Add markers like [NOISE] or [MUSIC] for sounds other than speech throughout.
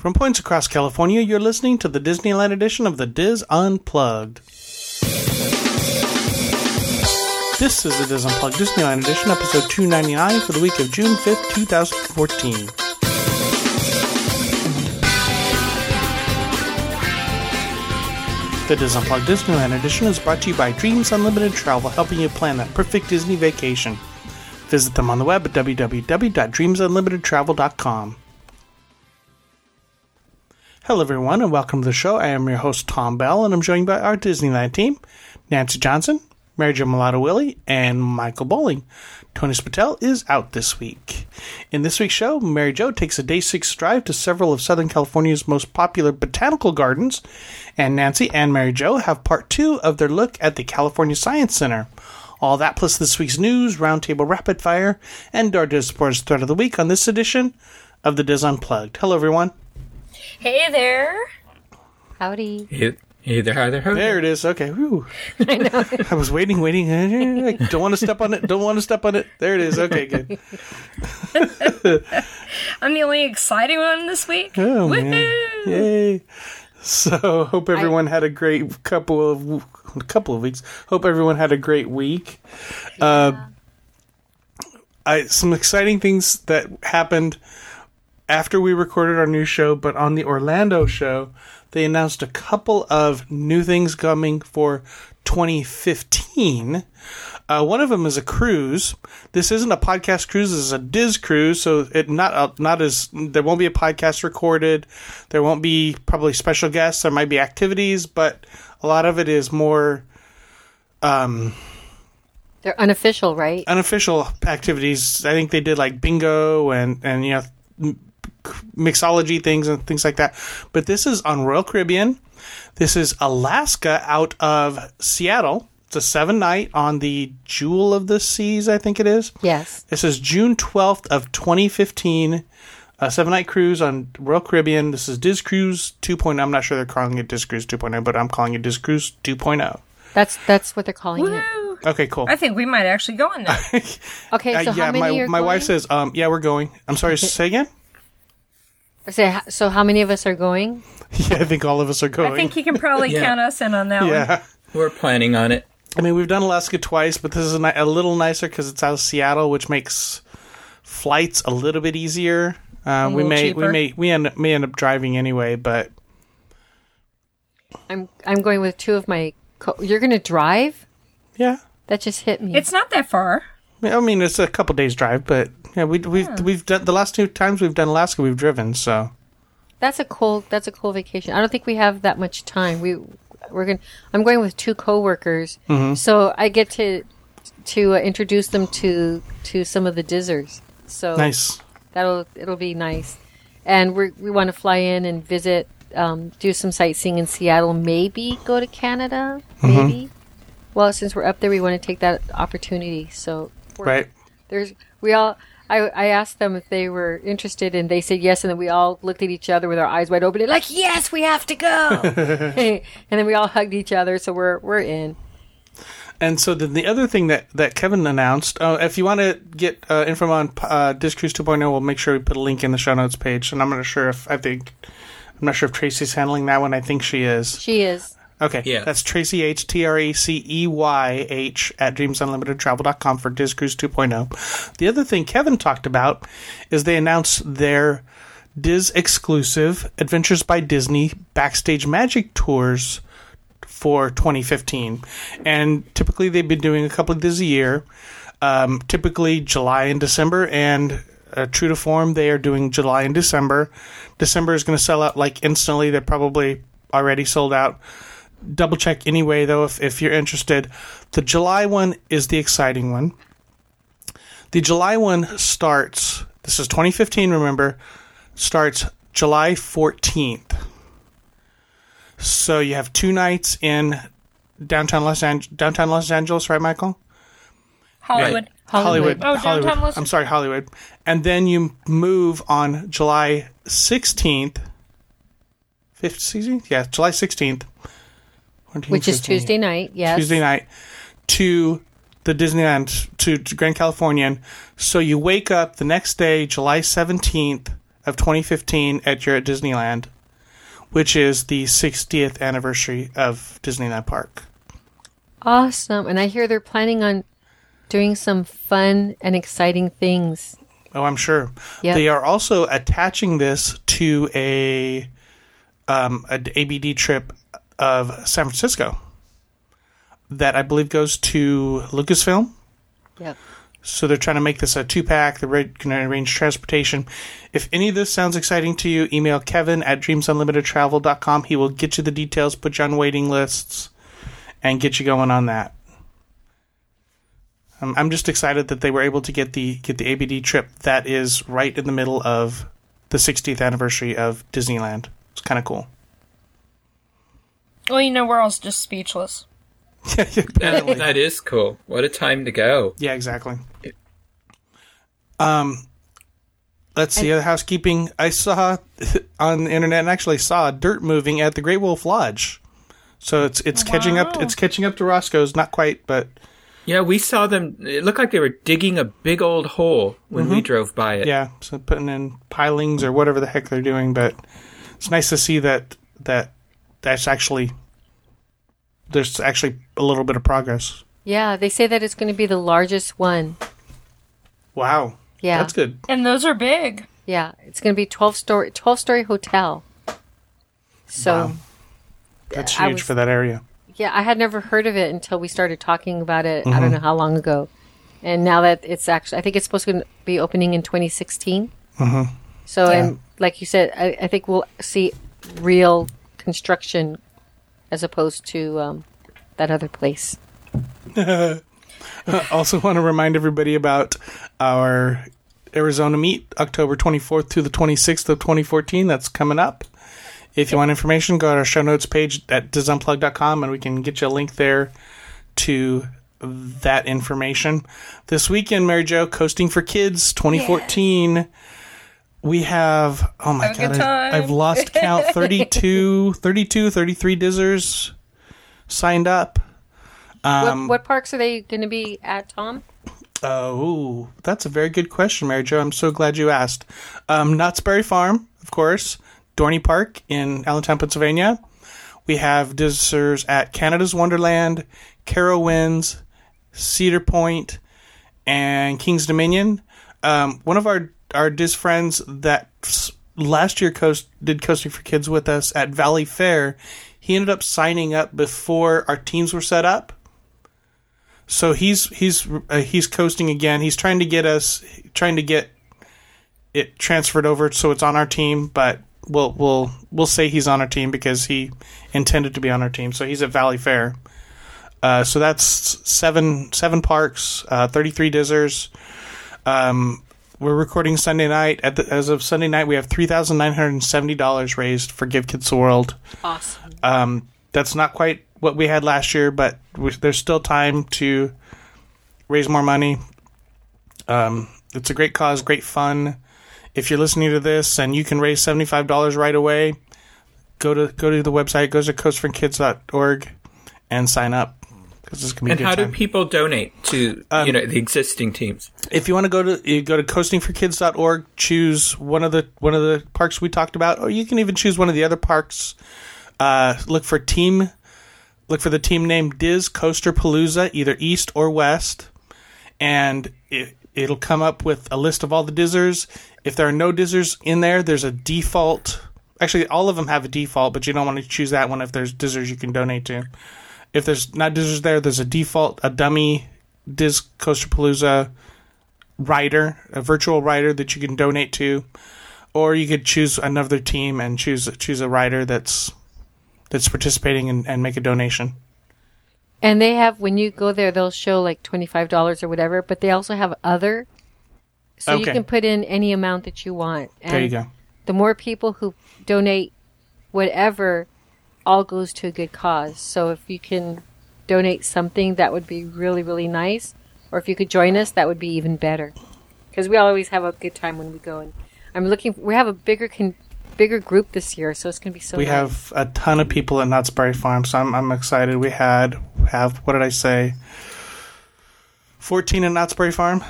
From points across California, you're listening to the Disneyland edition of the Diz Unplugged. This is the Diz Unplugged Disneyland edition, episode 299 for the week of June 5th, 2014. The Diz Unplugged Disneyland edition is brought to you by Dreams Unlimited Travel, helping you plan that perfect Disney vacation. Visit them on the web at www.dreamsunlimitedtravel.com. Hello, everyone, and welcome to the show. I am your host, Tom Bell, and I'm joined by our Disneyland team Nancy Johnson, Mary Jo Mulatto Willie, and Michael Bowling. Tony Spatel is out this week. In this week's show, Mary Jo takes a day six drive to several of Southern California's most popular botanical gardens, and Nancy and Mary Jo have part two of their look at the California Science Center. All that plus this week's news, roundtable rapid fire, and our Diz boards thread of the week on this edition of the Diz Unplugged. Hello, everyone. Hey there. Howdy. Hey, hey there, hi there, ho. There it is. Okay. Whew. [LAUGHS] I know. I was waiting, waiting. I don't want to step on it. Don't want to step on it. There it is. Okay, good. [LAUGHS] I'm the only exciting one this week. Oh man! Yay! So hope everyone had a great couple of a couple of weeks. Hope everyone had a great week. Uh, I some exciting things that happened after we recorded our new show, but on the Orlando show, they announced a couple of new things coming for 2015. Uh, one of them is a cruise. This isn't a podcast cruise; this is a Diz cruise. So it not uh, not as there won't be a podcast recorded. There won't be probably special guests. There might be activities, but a lot of it is more um, They're unofficial, right? unofficial activities. I think they did like bingo and and you know mixology things and things like that. But this is on Royal Caribbean. This is Alaska out of Seattle. It's a seven night on the Jewel of the Seas, I think it is. yes. This is June 12th of 2015. A seven night cruise on Royal Caribbean. This is Diz Cruise 2.0. I'm not sure they're calling it Diz Cruise 2.0, but I'm calling it Diz Cruise 2.0. That's that's what they're calling it. Okay, cool. I think we might actually go on there. [LAUGHS] Okay, Uh, so yeah, how many my are my going? wife says, um, yeah, we're going. I'm sorry, say again. I say, h- so how many of us are going? [LAUGHS] Yeah, I think all of us are going. I think you can probably [LAUGHS] Yeah. count us in on that one. yeah. We're planning on it. I mean, we've done Alaska twice, but this is a, ni- a little nicer because it's out of Seattle, which makes flights a little bit easier. Uh, we little may we cheaper. may we end, may end up driving anyway, but I'm I'm going with two of my. Co- You're going to drive? yeah. That just hit me. It's not that far. I mean, it's a couple days drive, but yeah, we, we've we've done the last two times we've done Alaska, we've driven. So that's a cool. That's a cool vacation. I don't think we have that much time. We we're going. I'm going with two coworkers, Mm-hmm. so I get to to uh, introduce them to to some of the dizzers. So nice. that'll it'll be nice. And we we want to fly in and visit, um, do some sightseeing in Seattle. Maybe go to Canada. Mm-hmm. Maybe. Well, since we're up there, we want to take that opportunity. So we're- Right. there's we all. I, I asked them if they were interested, and they said yes. And then we all looked at each other with our eyes wide open, and like, "Yes, we have to go!" [LAUGHS] [LAUGHS] and then we all hugged each other, so we're we're in. And so then the other thing that, that Kevin announced, uh, if you want to get uh, info on uh, Diz Cruise 2.0, we'll make sure we put a link in the show notes page. And I'm not sure if I think I'm not sure if Tracy's handling that one. I think she is. She is. Okay. Yeah. That's Tracy H T R A C E Y H at dreamsunlimitedtravel.com for Diz Cruise 2.0. The other thing Kevin talked about is they announced their Diz exclusive Adventures by Disney backstage magic tours for 2015. And typically they've been doing a couple of these a year. Um, typically July and December and uh, true to form, they are doing July and December. December is going to sell out like instantly. They're probably already sold out double check anyway though if, if you're interested. The july one is the exciting one. The july one starts this is 2015 remember starts july 14th so you have two nights in downtown los angeles downtown los angeles right michael? Hollywood. hollywood. Oh, hollywood. Downtown Los- i'm sorry hollywood. And then you move on july 16th 15th yeah july 16th 14, Which is Tuesday night. Yes. Tuesday night to the Disneyland to, to Grand Californian. So you wake up the next day, July 17th of 2015 at your at Disneyland, which is the 60th anniversary of Disneyland Park. Awesome. And I hear they're planning on doing some fun and exciting things. Oh, I'm sure. Yep. They are also attaching this to a um, an ABD trip of San Francisco that I believe goes to Lucasfilm. Yep. So they're trying to make this a two pack. They're going to arrange transportation. If any of this sounds exciting to you, email Kevin at dreamsunlimitedtravel.com. He will get you the details, put you on waiting lists, and get you going on that. I'm, I'm just excited that they were able to get the get the ABD trip that is right in the middle of the 60th anniversary of Disneyland. It's kind of cool. Well, you know, we're all just speechless. [LAUGHS] yeah, That, that is cool. What a time to go. Yeah, exactly. Um, let's see other housekeeping. I saw [LAUGHS] on the internet and actually saw dirt moving at the Great Wolf Lodge. So it's it's catching up. It's catching up to Roscoe's. Not quite, but Yeah, we saw them. It looked like they were digging a big old hole when we drove by it. yeah. So putting in pilings or whatever the heck they're doing. But it's nice to see that that that's actually there's actually a little bit of progress. Yeah, they say that it's going to be the largest one. Wow. Yeah. That's good. And those are big. Yeah, it's going to be 12 story 12 story hotel. So, Wow. That's huge was- for that area. yeah, I had never heard of it until we started talking about it. I Mm-hmm. don't know how long ago. And now that it's actually, I think it's supposed to be opening in 2016. Mm-hmm. So, and like you said, I, I think we'll see real construction as opposed to um, that other place. [LAUGHS] Also, want to remind everybody about our Arizona meet, October 24th to the 26th of 2014. That's coming up. If you want information, go to our show notes page at disunplug.com and we can get you a link there to that information. This weekend, Mary Jo, Coasting for Kids 2014. We have, oh my Have God, I, i've lost [LAUGHS] count 32, 32, 33 Dizzers signed up. Um, what, what parks are they going to be at, Tom? Oh, that's a very good question, Mary Jo. I'm so glad you asked. Um, Knott's Berry Farm, of course, Dorney Park in Allentown, Pennsylvania. We have Dizzers at Canada's Wonderland, Carowinds, Cedar Point, and King's Dominion. Um, one of our our dis friends that last year coast did coasting for kids with us at Valleyfair. He ended up signing up before our teams were set up. So he's he's uh, he's coasting again. He's trying to get us trying to get it transferred over so it's on our team, but we'll we'll we'll say he's on our team because he intended to be on our team. So he's at Valleyfair. Uh, so that's seven seven parks, uh, thirty three dizzers. Um, we're recording Sunday night. At the, as of Sunday night, we have three thousand nine hundred seventy dollars raised for Give Kids the World. Awesome. Um, that's not quite what we had last year, but we, there's still time to raise more money. Um, it's a great cause, great fun. If you're listening to this and you can raise seventy five dollars right away, go to go to the website, go to coastforkids.org and sign up because this can be And how do people donate to Um, you know the existing teams? if you want to go to you go to coastingforkids.org choose one of the one of the parks we talked about or you can even choose one of the other parks uh, look for team look for the team name diz coaster palooza either east or west and it, it'll come up with a list of all the dizzers. If there are no dizzers in there there's a default actually all of them have a default but you don't want to choose that one if there's dizzers you can donate to if there's not dizzers there there's a default a dummy diz palooza rider, a virtual rider that you can donate to, or you could choose another team and choose choose a rider that's that's participating and, and make a donation. And they have when you go there, they'll show like twenty five dollars or whatever, but they also have other, so you can put in any amount that you want. And There you go. The more people who donate, whatever, all goes to a good cause. So if you can donate something, that would be really really nice. Or if you could join us, that would be even better. Because we always have a good time when we go. And I'm looking. We have a bigger con, bigger group this year, so it's going to be so. We nice. have a ton of people at Knott's Berry Farm, so I'm I'm excited. We had have what did I say? Fourteen at Knott's Berry Farm.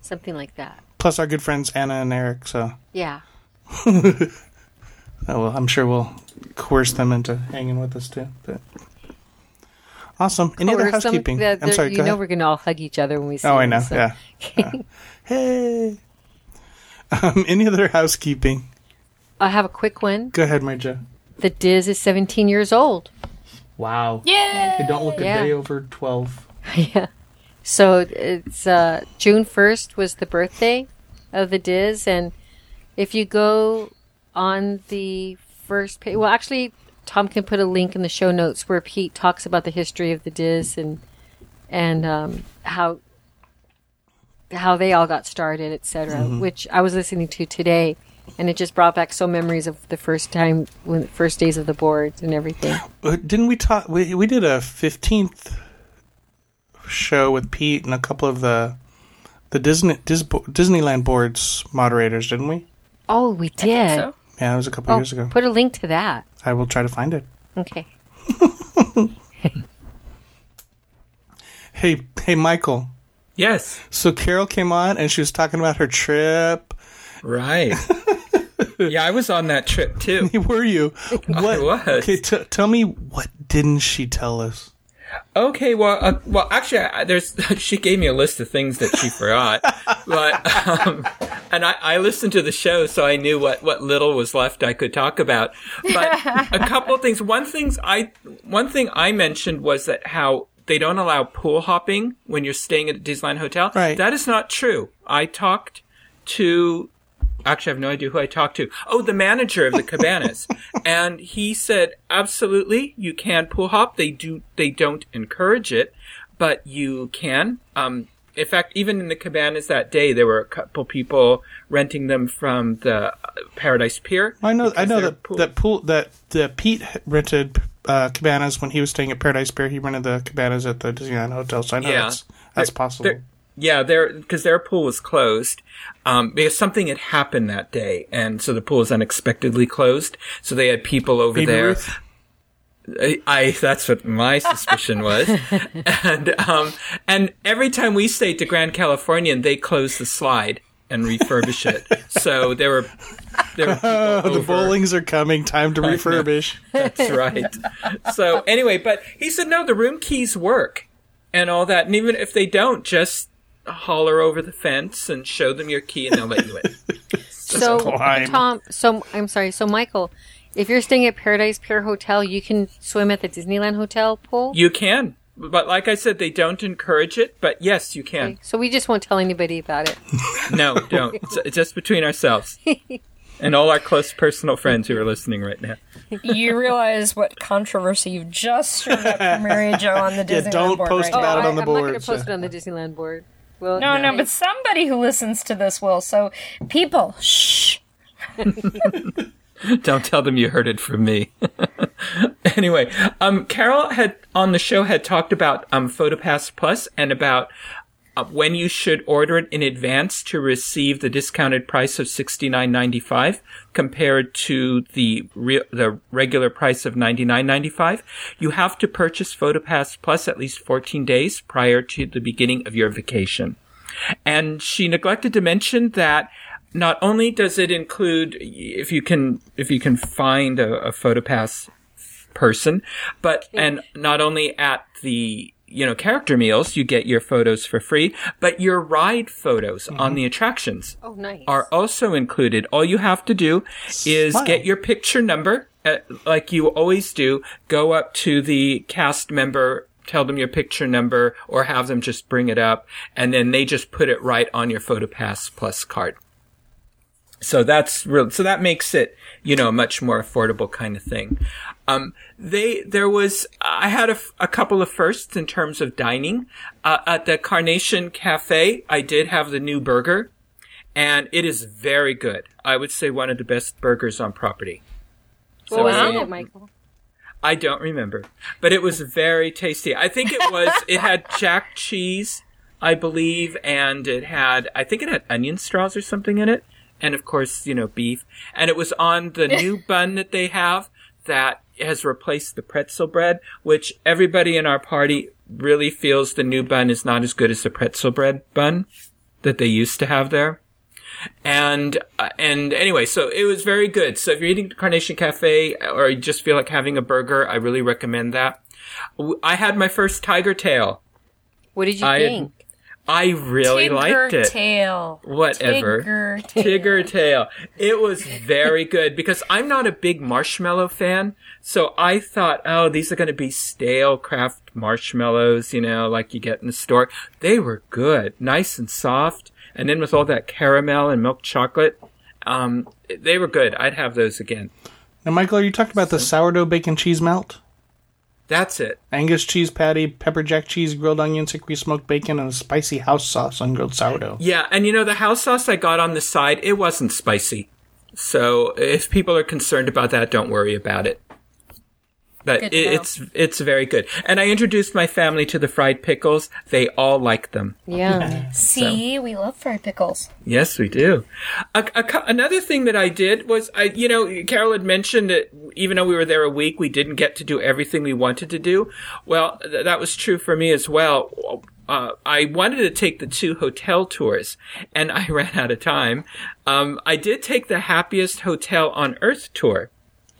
something like that. plus our good friends Anna and Eric. So, Yeah. [LAUGHS] oh, well, I'm sure we'll coerce them into hanging with us too. But awesome. Any other Or some- housekeeping? that- I'm sorry. You Go know ahead. we're gonna all hug each other when we see. Oh, I know. so- Yeah. Yeah. [LAUGHS] Hey. Um, any other housekeeping? I have a quick one. Go ahead, Marja. The Diz is 17 years old. Wow. Yay! They don't look a Yeah. day over 12. [LAUGHS] yeah. So it's uh, June 1st was the birthday of the Diz, and if you go on the first page, well, actually, Tom can put a link in the show notes where Pete talks about the history of the Diz and and um, how how they all got started, etc. Which I was listening to today, and it just brought back so memories of the first time, when the first days of the boards and everything. Uh, Didn't we talk? We, we did a 15th show with Pete and a couple of the the Disney Dis, Disneyland boards moderators, didn't we? Oh, we did. So, Yeah, it was a couple Oh, years ago. put a link to that. I will try to find it. Okay. [LAUGHS] Hey, hey, Michael. Yes. So Carol came on and she was talking about her trip. Right. [LAUGHS] yeah, I was on that trip too. [LAUGHS] Were you? What? was. Okay, t- tell me what didn't she tell us? Okay, well, uh, well, actually, I, there's [LAUGHS] she gave me a list of things that she forgot, but um, and I, I listened to the show, so I knew what what little was left I could talk about. But a [LAUGHS] couple of things. One things I one thing I mentioned was that how they don't allow pool hopping when you're staying at a Disneyland hotel. Right. That is not true. I talked to actually I have no idea who I talked to. Oh, the manager of the cabanas. [LAUGHS] and he said, absolutely, you can pool hop. They do, they don't encourage it, but you can. Um, in fact, even in the cabanas that day, there were a couple people renting them from the Paradise Pier. I know. I know that pool- that pool that that Pete rented uh, cabanas when he was staying at Paradise Pier. He rented the cabanas at the Disneyland Hotel. So I know Yeah. that's that's possible. They're- yeah, their because their pool was closed um, because something had happened that day, and so the pool was unexpectedly closed. So they had people over Baby there. Ruth? I, I that's what my suspicion was, [LAUGHS] and um, and every time we stayed to Grand Californian, they closed the slide and refurbish it. So there were there were Oh, the bowlings are coming. Time to refurbish. [LAUGHS] That's right. So anyway, but he said no, the room keys work and all that, and even if they don't, just holler over the fence and show them your key, and they'll let you in. [LAUGHS] [LAUGHS] So, Climb. Tom, so I'm sorry. So, Michael, if you're staying at Paradise Pier Hotel, you can swim at the Disneyland Hotel pool. You can, but like I said, they don't encourage it. But yes, you can. So we just won't tell anybody about it. [LAUGHS] No, don't. It's, it's just between ourselves and all our close personal friends who are listening right now. you realize what controversy you've just stirred up for Mary Jo on the Yeah, Disneyland don't board post right about now. it on the oh, I, I'm not going to post so- it on the Disneyland board. Well, No, no, but somebody who listens to this will. So, people, shh. [LAUGHS] Don't tell them you heard it from me. [LAUGHS] anyway, um, Carol had on the show had talked about um, PhotoPass Plus and about when you should order it in advance to receive the discounted price of sixty nine ninety five compared to the re- the regular price of ninety nine ninety five. You have to purchase PhotoPass Plus at least fourteen days prior to the beginning of your vacation. And she neglected to mention that not only does it include if you can if you can find a, a PhotoPass person, but and not only at the you know character meals you get your photos for free, but your ride photos on the attractions oh, nice. are also included. All you have to do is Smile. get your picture number, uh, like you always do. Go up to the cast member, tell them your picture number, or have them just bring it up, and then they just put it right on your PhotoPass Plus card. So that's real. So that makes it, you know, a much more affordable kind of thing. Um, they, there was, I had a, f- a couple of firsts in terms of dining. Uh, at the Carnation Cafe, I did have the new burger and it is very good. I would say one of the best burgers on property. what was I in it, Michael? I don't remember, but it was very tasty. I think it was, [LAUGHS] it had jack cheese, I believe, and it had, I think it had onion straws or something in it. And of course, you know, beef. And it was on the [LAUGHS] new bun that they have that has replaced the pretzel bread, which everybody in our party really feels the new bun is not as good as the pretzel bread bun that they used to have there. And uh, and anyway, so it was very good. So if you're eating Carnation Cafe or you just feel like having a burger, I really recommend that. I had my first tiger tail. What did you I- think? I really liked it. tail. Whatever. Tigger [LAUGHS] tail. Tigger tail. It was very good because I'm not a big marshmallow fan. So I thought, oh, these are going to be stale craft marshmallows, you know, like you get in the store. They were good, nice and soft. And then with all that caramel and milk chocolate, um, they were good. I'd have those again. Now, Michael, you talked about the sourdough bacon cheese melt, That's it. Angus cheese patty, pepper jack cheese, grilled onions, hickory smoked bacon, and a spicy house sauce on grilled sourdough. Yeah, and you know the house sauce I got on the side, it wasn't spicy. So if people are concerned about that, don't worry about it. But it, it's it's very good. And I introduced my family to the fried pickles. They all like them. Yeah. See, we love fried pickles. Yes, we do. A, a another thing that I did was, I, you know, Carol had mentioned that even though we were there a week, we didn't get to do everything we wanted to do. Well, th- that was true for me as well. Uh, I wanted to take the two hotel tours, and I [LAUGHS] ran out of time. Um, I did take the happiest hotel on earth tour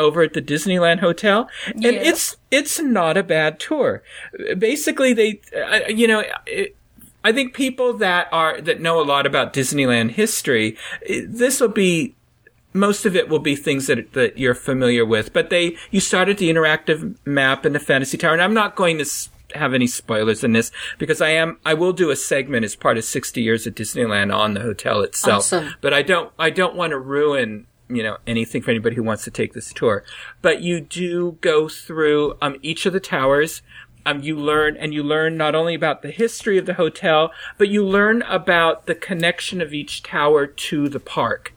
over at the Disneyland Hotel, and Yeah. it's it's not a bad tour. Basically, they, uh, you know. It, I think people that are that know a lot about Disneyland history, this will be most of it will be things that that you're familiar with. But they you started the interactive map in the Fantasy Tower, and I'm not going to have any spoilers in this because I am I will do a segment as part of 60 years at Disneyland on the hotel itself. Awesome. But I don't I don't want to ruin you know anything for anybody who wants to take this tour. But you do go through um, each of the towers. Um, you learn and you learn not only about the history of the hotel, but you learn about the connection of each tower to the park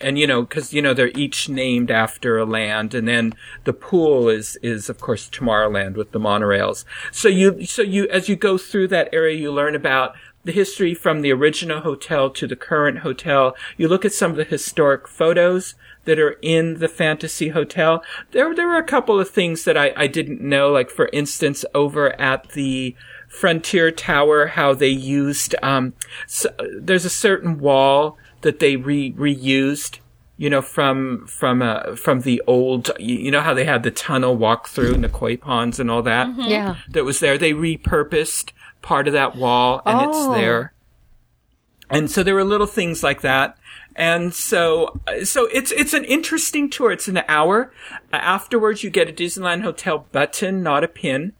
and you know because you know they're each named after a land and then the pool is is of course tomorrowland with the monorails so you so you as you go through that area you learn about the history from the original hotel to the current hotel you look at some of the historic photos that are in the fantasy hotel there there were a couple of things that i i didn't know like for instance over at the Frontier Tower, how they used, um, so, there's a certain wall that they re- reused, you know, from, from, uh, from the old, you, you know how they had the tunnel walk through Nikoi ponds and all that? Yeah. That was there. They repurposed part of that wall and Oh. it's there. And so there were little things like that. And so, so it's, it's an interesting tour. It's an hour. Afterwards, you get a Disneyland Hotel button, not a pin.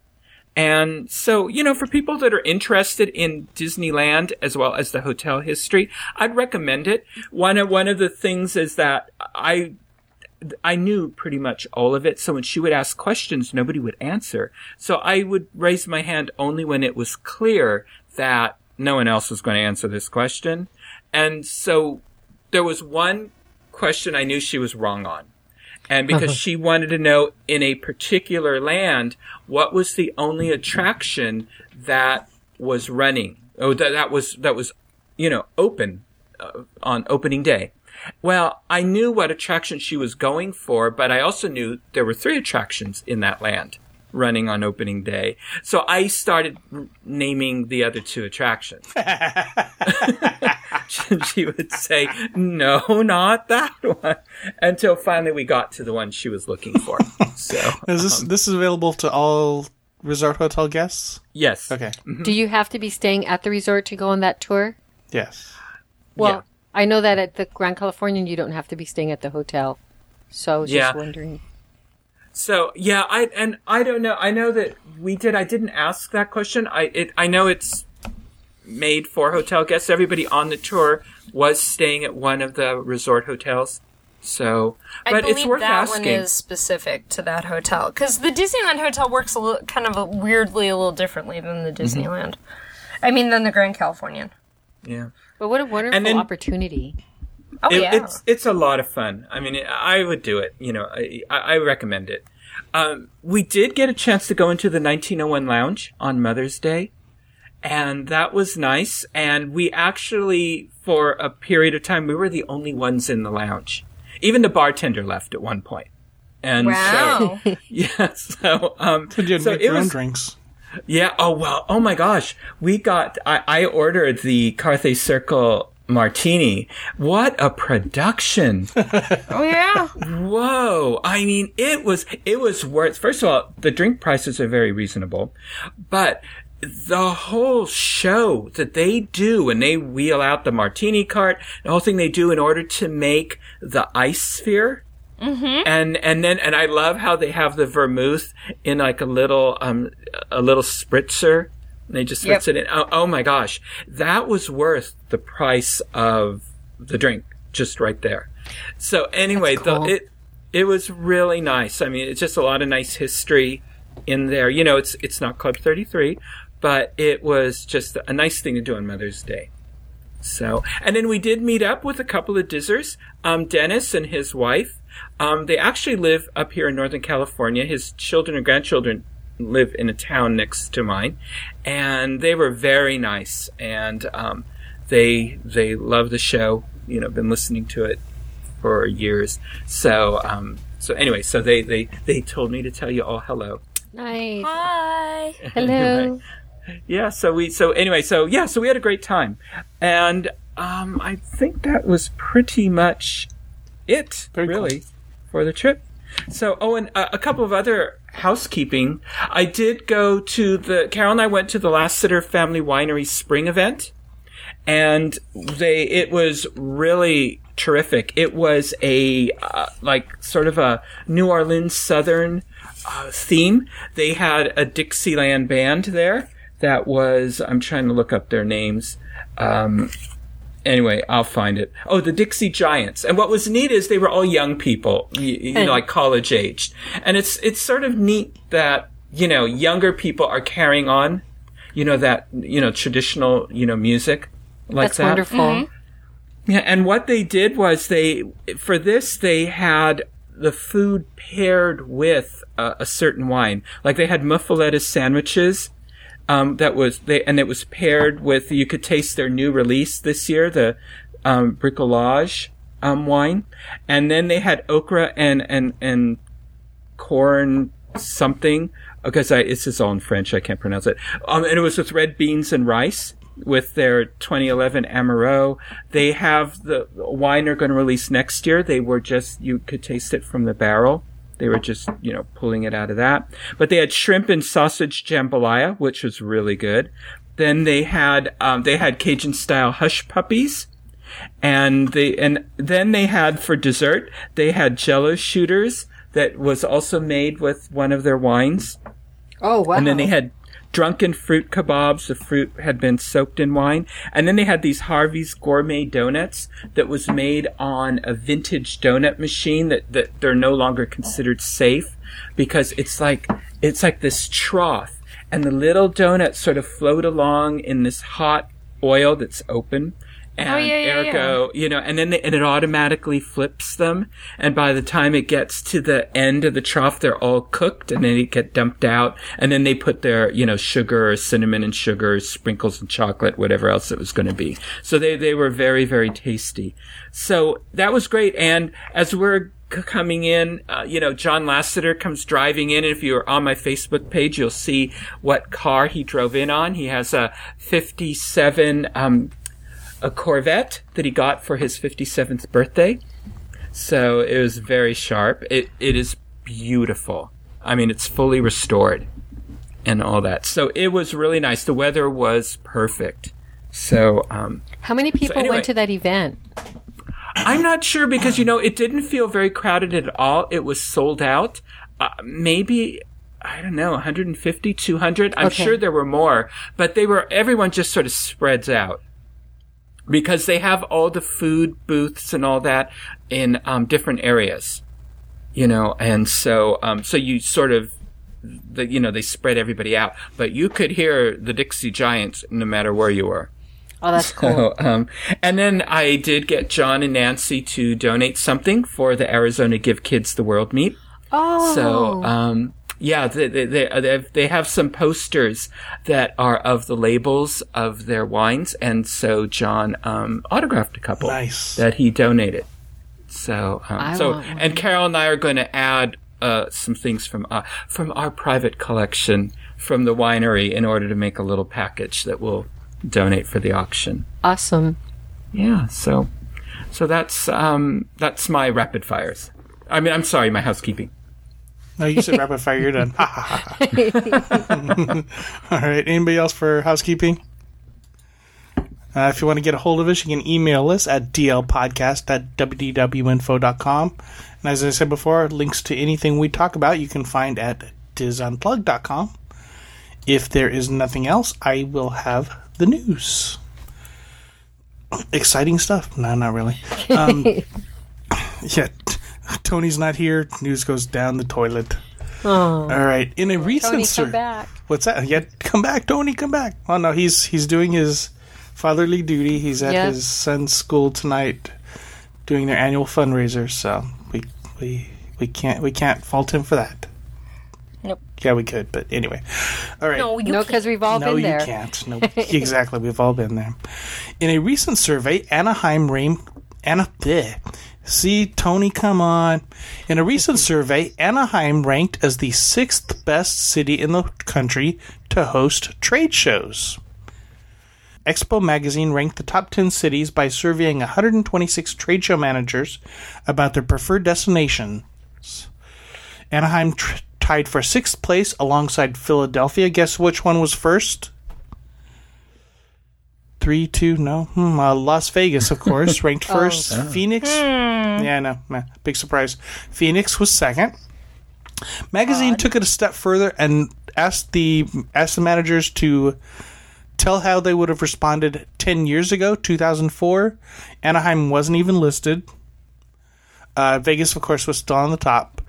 And so, you know, for people that are interested in Disneyland as well as the hotel history, I'd recommend it. One of, one of the things is that I, I knew pretty much all of it. So when she would ask questions, nobody would answer. So I would raise my hand only when it was clear that no one else was going to answer this question. And so there was one question I knew she was wrong on. And because she wanted to know in a particular land, what was the only attraction that was running? Oh, that, that was, that was, you know, open uh, on opening day. Well, I knew what attraction she was going for, but I also knew there were three attractions in that land running on opening day. So I started r- naming the other two attractions. [LAUGHS] [LAUGHS] she would say, no, not that one. Until finally we got to the one she was looking for. So, [LAUGHS] Is this um, this is available to all resort hotel guests? yes. Okay. Do you have to be staying at the resort to go on that tour? Yes. Well, Yeah. I know that at the Grand Californian you don't have to be staying at the hotel. So I was Yeah. just wondering. So yeah, I and I don't know. I know that we did. I didn't ask that question. I it. I know it's made for hotel guests. Everybody on the tour was staying at one of the resort hotels. So, but believe it's worth that asking. one is specific to that hotel because the Disneyland hotel works a little, kind of a, weirdly a little differently than the Mm-hmm. Disneyland. I mean, than the Grand Californian. yeah. But what a wonderful And then- opportunity. Oh It- yeah, It's it's a lot of fun. I mean, I would do it. You know, I, I I recommend it. Um, we did get a chance to go into the 1901 Lounge on Mother's Day, and that was nice. And we actually, for a period of time, we were the only ones in the lounge. Even the bartender left at one point. And wow. so, [LAUGHS] yeah, so, um, So you had so it own was, drinks. Yeah. Oh well. Oh my gosh. We got. I, I ordered the Carthay Circle martini. What a production. [LAUGHS] Oh yeah. Whoa. I mean, it was, it was worth, first of all, the drink prices are very reasonable, but the whole show that they do when they wheel out the martini cart, the whole thing they do in order to make the ice sphere. Mm-hmm. And, and then, and I love how they have the vermouth in like a little, um, a little spritzer. And they just spritz Yep. it in. Oh, oh my gosh. That was worth the price of the drink just right there. So anyway, cool. the, it, it was really nice. I mean, it's just a lot of nice history in there. You know, it's, it's not Club 33, but it was just a nice thing to do on Mother's Day. So, and then we did meet up with a couple of Dizzers. Um, Dennis and his wife. Um, they actually live up here in Northern California. His children and grandchildren live in a town next to mine, and they were very nice. And um, they they love the show. You know, been listening to it for years. So um, so anyway, so they they they told me to tell you all hello. Nice. Hi. [LAUGHS] Hello. [LAUGHS] yeah so we so anyway so yeah so we had a great time and um i think that was pretty much it Very cool. really for the trip. So oh and a, a couple of other housekeeping. I did go to the carol and i went to the lasseter family winery spring event and they it was really terrific. It was a uh, like sort of a new orleans southern uh, theme. They had a dixieland band there that was i'm trying to look up their names um, anyway i'll find it oh the dixie giants and what was neat is they were all young people you, you know like college aged and it's it's sort of neat that you know younger people are carrying on you know that you know traditional you know music like That's that wonderful. Mm-hmm. yeah, and what they did was they, for this, they had the food paired with a, a certain wine. Like they had muffaletta sandwiches. Um, that was they, and it was paired with. You could taste their new release this year, the um, bricolage um, wine, and then they had okra and and and corn something because I this is all in French. I can't pronounce it. Um, and it was with red beans and rice with their 2011 Amaro. They have the wine they're going to release next year. They were just you could taste it from the barrel. They were just you know pulling it out of that. But they had shrimp and sausage jambalaya, which was really good. Then they had um, they had Cajun style hush puppies and they and then they had for dessert they had jello shooters that was also made with one of their wines Oh wow. and then they had drunken fruit kebabs the fruit had been soaked in wine. And then they had these harvey's gourmet donuts that was made on a vintage donut machine that, that they're no longer considered safe because it's like it's like this trough. And the little donuts sort of float along in this hot oil that's open and Oh, yeah, yeah, ergo, you know, and then they, and it automatically flips them. And by the time it gets to the end of the trough, they're all cooked and then they get dumped out. And then they put their, you know, sugar cinnamon and sugar, sprinkles and chocolate, whatever else it was going to be. So they, they were very, very tasty. So that was great. And as we're c- coming in, uh, you know, John Lasseter comes driving in. If you're on my Facebook page, you'll see what car he drove in on. He has a 57, um, a Corvette that he got for his 57th birthday. So it was very sharp. It it is beautiful. I mean, it's fully restored and all that. So it was really nice. The weather was perfect. So um, How many people anyway. went to that event? I'm not sure because you know it didn't feel very crowded at all. It was sold out. Uh, maybe I don't know, 150, 200. I'm Okay. sure there were more, but they were everyone just sort of spreads out because they have all the food booths and all that in um, different areas, you know, and so um, so you sort of the you know they spread everybody out, but you could hear the Dixie Giants no matter where you were. Oh, that's cool. So, um, and then I did get John and Nancy to donate something for the Arizona Give Kids the World meet. Oh, So, um, yeah, they, they, they, they have- they have some posters that are of the labels of their wines. And so John, um, autographed a couple Nice. that he donated. So, um, so, and Carol and I are going to add, uh, some things from, uh, from our private collection from the winery in order to make a little package that we'll donate for the auction. awesome. yeah, so so that's um that's my rapid fires. I mean, I'm sorry, my housekeeping. No, you said rapid fire. You're done. [LAUGHS] [LAUGHS] All right. Anybody else for housekeeping? Uh, if you want to get a hold of us, you can email us at dlpodcast at wdwinfo.com. And as I said before, links to anything we talk about you can find at disunplug.com. If there is nothing else, I will have the news. Exciting stuff. No, not really. Um, [LAUGHS] yeah, Ah, Tony's not here. News goes down the toilet. Oh. All right. In a recent Tony, sur- come back. What's that? Yeah, come back, Tony. Come back. Oh no, he's he's doing his fatherly duty. He's at Yeah. his son's school tonight, doing their annual fundraiser. So we we we can't we can't fault him for that. Nope. Yeah, we could, but anyway. All right. No, you No, because we've all No, been you can't. No, [LAUGHS] exactly. We've all been there. In a recent survey, Anaheim ranked Anna. bleh. See, Tony, come on. In a recent survey, Anaheim ranked as the sixth best city in the country to host trade shows. Expo magazine ranked the top 10 cities by surveying 126 trade show managers about their preferred destinations. Anaheim tied for sixth place alongside Philadelphia. Guess which one was first? Three, two, no. Hmm, uh, Las Vegas, of course, [LAUGHS] ranked first. Phoenix, yeah, no, nah, big surprise. Phoenix was second. Magazine took it a step further and asked the asked the managers to tell how they would have responded 10 years ago, 2004. Anaheim wasn't even listed. Uh, Vegas, of course, was still on the top.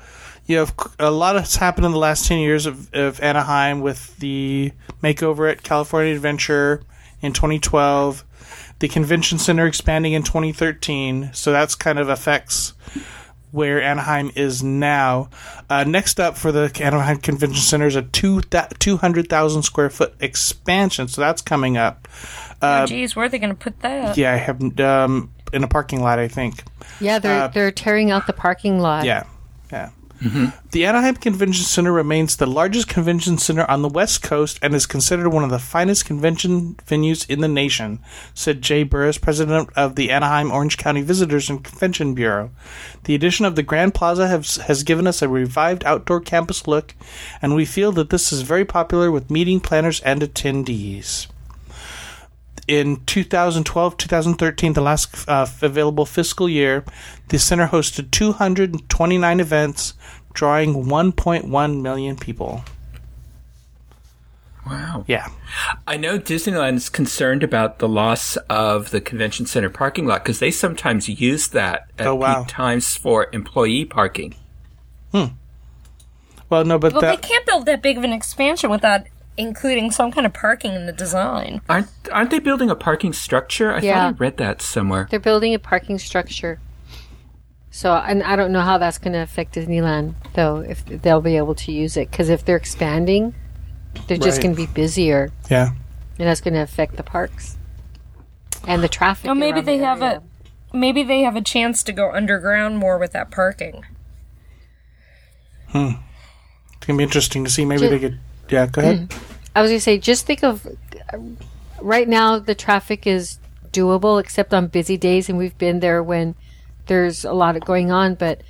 You know, a lot has happened in the last 10 years of, of Anaheim with the makeover at California Adventure in 2012, the convention center expanding in 2013. So that's kind of affects where Anaheim is now. Uh, next up for the Anaheim Convention Center is a two 200,000 square foot expansion. So that's coming up. oh, geez, where are they going to put that? Yeah, I have um, in a parking lot, I think. Yeah, they're Uh, they're tearing out the parking lot. Yeah, yeah. Mm-hmm. The Anaheim Convention Center remains the largest convention center on the West Coast and is considered one of the finest convention venues in the nation, said Jay Burress, president of the Anaheim Orange County Visitors and Convention Bureau. The addition of the Grand Plaza has, has given us a revived outdoor campus look, and we feel that this is very popular with meeting planners and attendees in 2012 2013 the last uh, available fiscal year the center hosted 229 events drawing 1.1 million people Wow. yeah I know Disneyland is concerned about the loss of the convention center parking lot because they sometimes use that at Oh, wow. peak times for employee parking. Hmm. Well no but Well, that they can't build that big of an expansion without including some kind of parking in the design. Aren't aren't they building a parking structure? I Yeah. thought I read that somewhere. They're building a parking structure. So, and I don't know how that's going to affect Disneyland, though, if they'll be able to use it. Because if they're expanding, they're just Right. going to be busier, yeah and that's going to affect the parks and the traffic. Oh, maybe they the have a maybe they have a chance to go underground more with that parking. Hmm. It's gonna be interesting to see maybe they could yeah go ahead I was going to say, just think of right now the traffic is doable, except on busy days, and we've been there when there's a lot of going on. But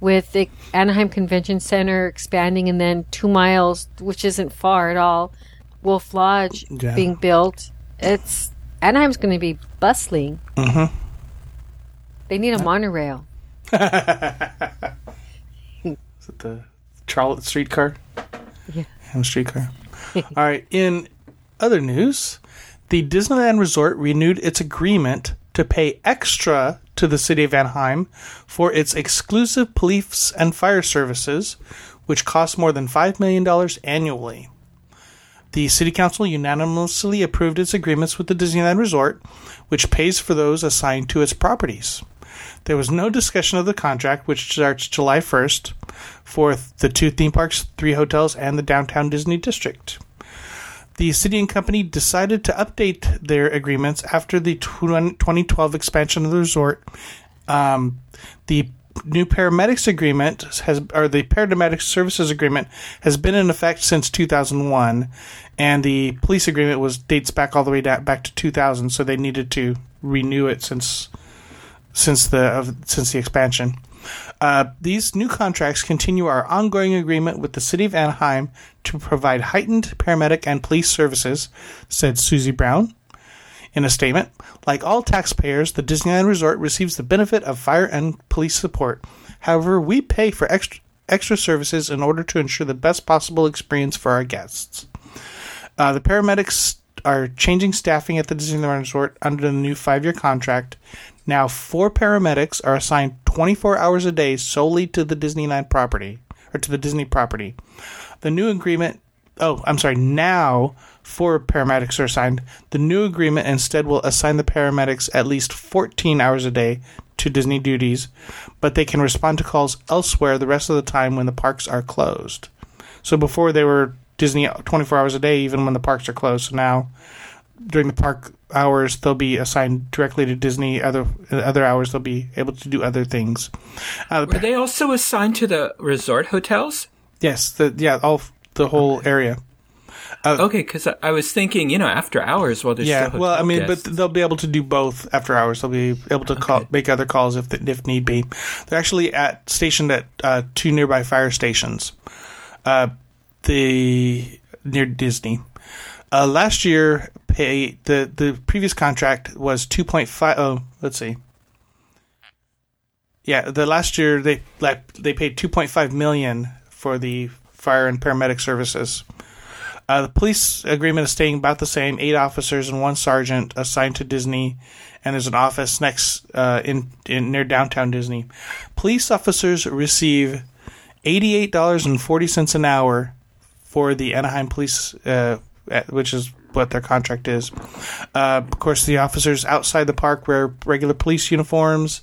with the Anaheim Convention Center expanding, and then two miles, which isn't far at all, Wolf Lodge Yeah. being built, it's Anaheim's going to be bustling. Mm-hmm. They need a monorail. [LAUGHS] Is it the Charlotte streetcar Yeah. Streetcar [LAUGHS] all right in other news the disneyland resort renewed its agreement to pay extra to the city of anaheim for its exclusive police and fire services which cost more than $5 million annually the City Council unanimously approved its agreements with the Disneyland Resort, which pays for those assigned to its properties. There was no discussion of the contract, which starts July 1st for the two theme parks, three hotels, and the downtown Disney district. The city and company decided to update their agreements after the 2012 expansion of the resort. Um, the new paramedics agreement has, or the paramedic services agreement has been in effect since 2001, and the police agreement was dates back all the way back to 2000. So they needed to renew it since since the of, since the expansion. Uh, these new contracts continue our ongoing agreement with the City of Anaheim to provide heightened paramedic and police services, said Suzi Brown in a statement. Like all taxpayers, the Disneyland Resort receives the benefit of fire and police support. However, we pay for extra, extra services in order to ensure the best possible experience for our guests. Uh, the paramedics are changing staffing at the Disneyland Resort under the new five year contract. Now, four paramedics are assigned 24 hours a day solely to the Disneyland property, or to the Disney property. The new agreement, oh, I'm sorry, now four paramedics are assigned. The new agreement instead will assign the paramedics at least 14 hours a day to Disney duties, but they can respond to calls elsewhere the rest of the time when the parks are closed. So before they were Disney 24 hours a day, even when the parks are closed. So now, during the park hours, they'll be assigned directly to Disney. Other other hours, they'll be able to do other things. Uh, Were they also assigned to the resort hotels? yes, the yeah, all the whole area. Okay, because I, I was thinking, you know, after hours, well, there's Yeah, well, I mean, guests. but they'll be able to do both after hours. They'll be able to call, make other calls if if need be. They're actually at stationed at uh, two nearby fire stations. Uh, the near Disney. Uh, last year, pay the the previous contract was two point five. Oh, let's see. Yeah, the last year they like they paid two point five million for the fire and paramedic services. Uh, the police agreement is staying about the same: eight officers and one sergeant assigned to Disney, and there's an office next uh, in, in near downtown Disney. Police officers receive eighty-eight dollars and forty cents an hour for the Anaheim Police, uh, which is what their contract is. Uh, of course, the officers outside the park wear regular police uniforms.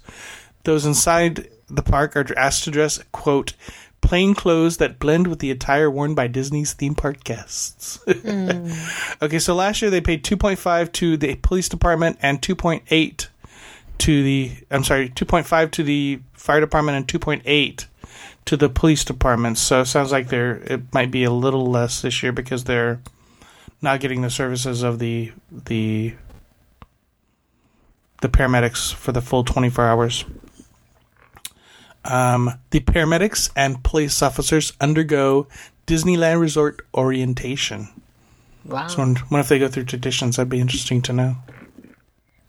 Those inside the park are asked to dress, quote, plain clothes that blend with the attire worn by Disney's theme park guests. [LAUGHS] okay, so last year they paid 2.5 to the police department and 2.8 to the I'm sorry, 2.5 to the fire department and 2.8 to the police department. So it sounds like they're it might be a little less this year because they're not getting the services of the the the paramedics for the full 24 hours. Um, the paramedics and police officers undergo Disneyland Resort orientation. Wow. So, I wonder if they go through traditions. That'd be interesting to know.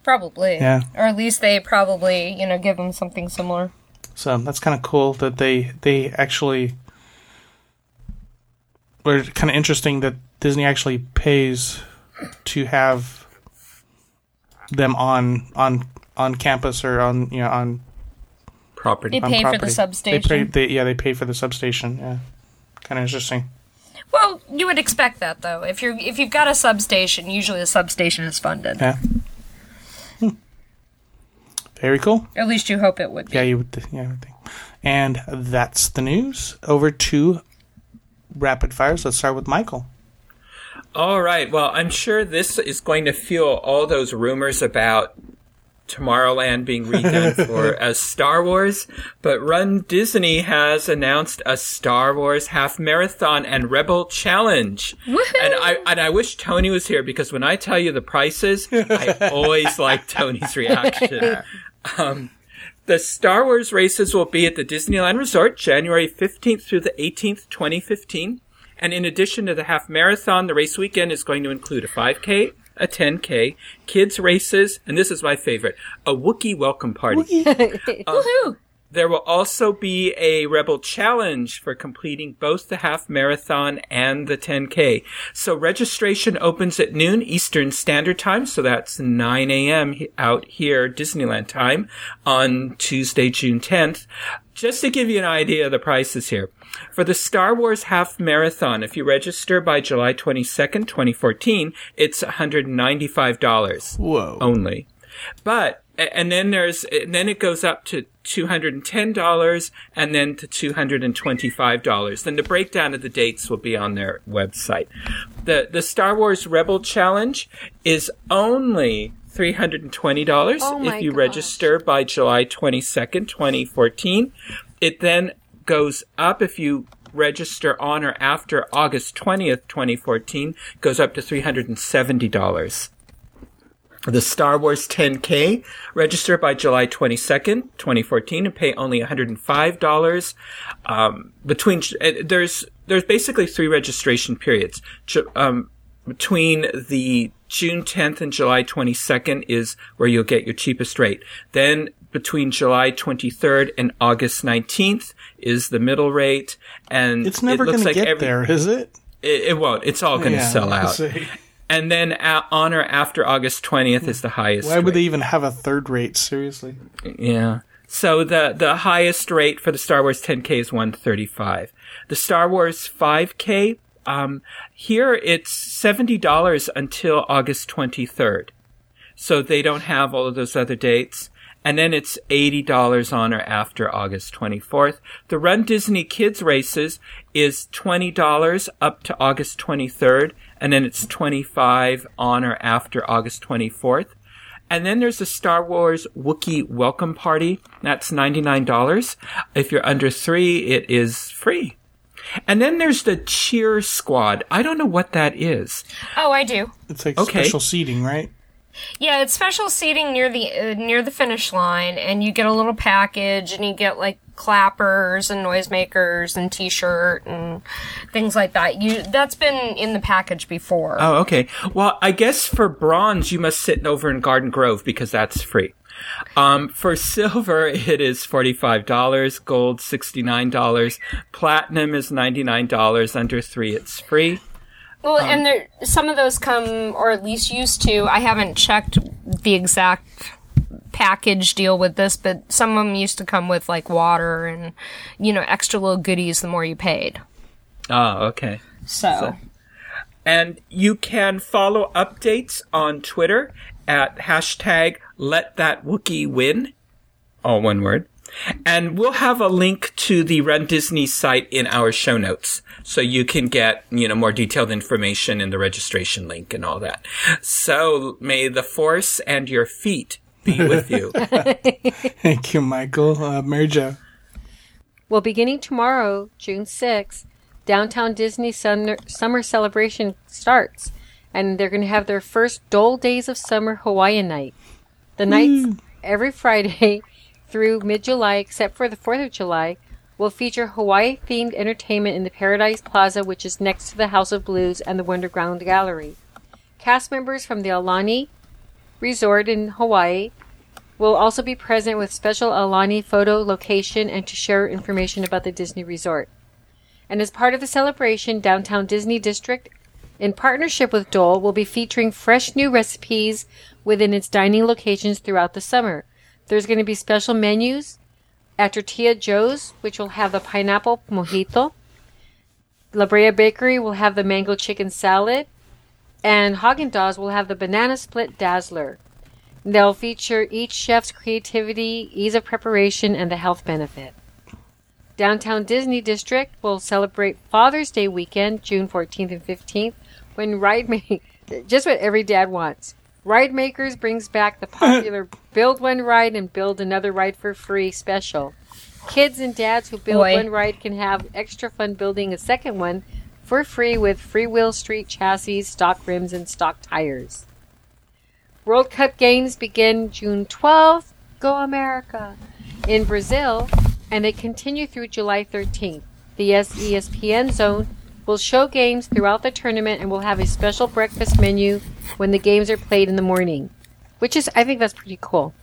Probably. Yeah. Or at least they probably, you know, give them something similar. So that's kind of cool that they they actually. Or kind of interesting that Disney actually pays to have them on on on campus or on you know on property. They on pay for the substation. They pay, they, yeah, they pay for the substation. Yeah, kind of interesting. Well, you would expect that though. If you're if you've got a substation, usually the substation is funded. Yeah. Hmm. Very cool. At least you hope it would be. Yeah, you would. th- Yeah, I would think. And that's the news. Over to rapid fires. Let's start with Michael. All right. Well, I'm sure this is going to fuel all those rumors about Tomorrowland being redone [LAUGHS] for as Star Wars. But Run Disney has announced a Star Wars half marathon and Rebel challenge. And I and I wish Tony was here because when I tell you the prices, I [LAUGHS] always like Tony's reaction. [LAUGHS] Um, the Star Wars races will be at the Disneyland Resort January 15th through the 18th, 2015. And in addition to the half marathon, the race weekend is going to include a 5K, a 10K, kids races, and this is my favorite, a Wookiee welcome party. Um, [LAUGHS] Woohoo! There will also be a Rebel Challenge for completing both the half marathon and the 10K. So registration opens at noon Eastern Standard Time, so that's 9 a.m. out here Disneyland time on Tuesday, June 10th. Just to give you an idea of the prices here. For the Star Wars Half Marathon, if you register by July 22nd, 2014, it's $195 Whoa. only. But and then there's and then it goes up to two hundred and ten dollars and then to two hundred and twenty five dollars. Then the breakdown of the dates will be on their website. The the Star Wars Rebel Challenge is only $320 Oh if you gosh. register by July 22nd, 2014. It then goes up if you register on or after August 20th, 2014, goes up to $370. The Star Wars 10K, register by July 22nd, 2014, and pay only $105. Um, between, uh, there's, there's basically three registration periods. Um, between the June 10th and July 22nd is where you'll get your cheapest rate. Then between July 23rd and August 19th is the middle rate. And It's never it going like to get every- there, is it? It, it won't. It's all going to Yeah, sell out. And then a- on or after August 20th is the highest. Why would rate. they even have a third rate? Seriously. Yeah. So the the highest rate for the Star Wars 10K is 135. The Star Wars 5K, um, here it's seventy dollars until August 23rd. So they don't have all of those other dates. And then it's $80 on or after August 24th. The Run Disney Kids races is $20 up to August 23rd. And then it's 25 on or after August 24th. And then there's the Star Wars Wookiee Welcome Party. That's $99. If you're under three, it is free. And then there's the Cheer Squad. I don't know what that is. Oh, I do. It's like Okay. special seating, right? Yeah, it's special seating near the uh, near the finish line, and you get a little package, and you get like clappers and noisemakers and T-shirt and things like that. You that's been in the package before. Oh, okay. Well, I guess for bronze, you must sit over in Garden Grove because that's free. Um, for [LAUGHS] silver, it is $45, gold $69, platinum is $99, under three, it's free. Well, Um, and there some of those come, or at least used to. I haven't checked the exact package deal with this, but some of them used to come with like water and you know extra little goodies the more you paid. Oh, okay. So, And you can follow updates on Twitter at hashtag let that Wookiee win. All one word. And we'll have a link to the Run Disney site in our show notes. So you can get, you know, more detailed information in the registration link and all that. So may the force and your feet be with you. [LAUGHS] Thank you, Michael. Uh, Mary Jo. Well, beginning tomorrow, June 6th, Downtown Disney Summer, summer Celebration starts. And they're going to have their first Dole Days of Summer Hawaiian Night. The nights every Friday through mid July, except for the 4th of July, will feature Hawaii themed entertainment in the Paradise Plaza, which is next to the House of Blues and the Wonderground Gallery. Cast members from the Aulani Resort in Hawaii will also be present with special Aulani photo location and to share information about the Disney Resort. And as part of the celebration, Downtown Disney District, in partnership with Dole, will be featuring fresh new recipes within its dining locations throughout the summer. There's going to be special menus at Tortilla Joe's, which will have the pineapple mojito. La Brea Bakery will have the mango chicken salad. And Haagen Dazs will have the banana split dazzler. They'll feature each chef's creativity, ease of preparation, and the health benefit. Downtown Disney District will celebrate Father's Day weekend, June 14th and 15th, when Ride Ma- [LAUGHS] just what every dad wants. Ridemakerz brings back the popular [LAUGHS] Build One Ride and Build Another Ride for Free special. Kids and dads who build Boy. one ride can have extra fun building a second one for free with Freewheel Street chassis, stock rims, and stock tires. World Cup games begin June 12th. Go America! In Brazil, and they continue through July 13th. The ESPN zone will show games throughout the tournament and will have a special breakfast menu when the games are played in the morning, which is, I think that's pretty cool.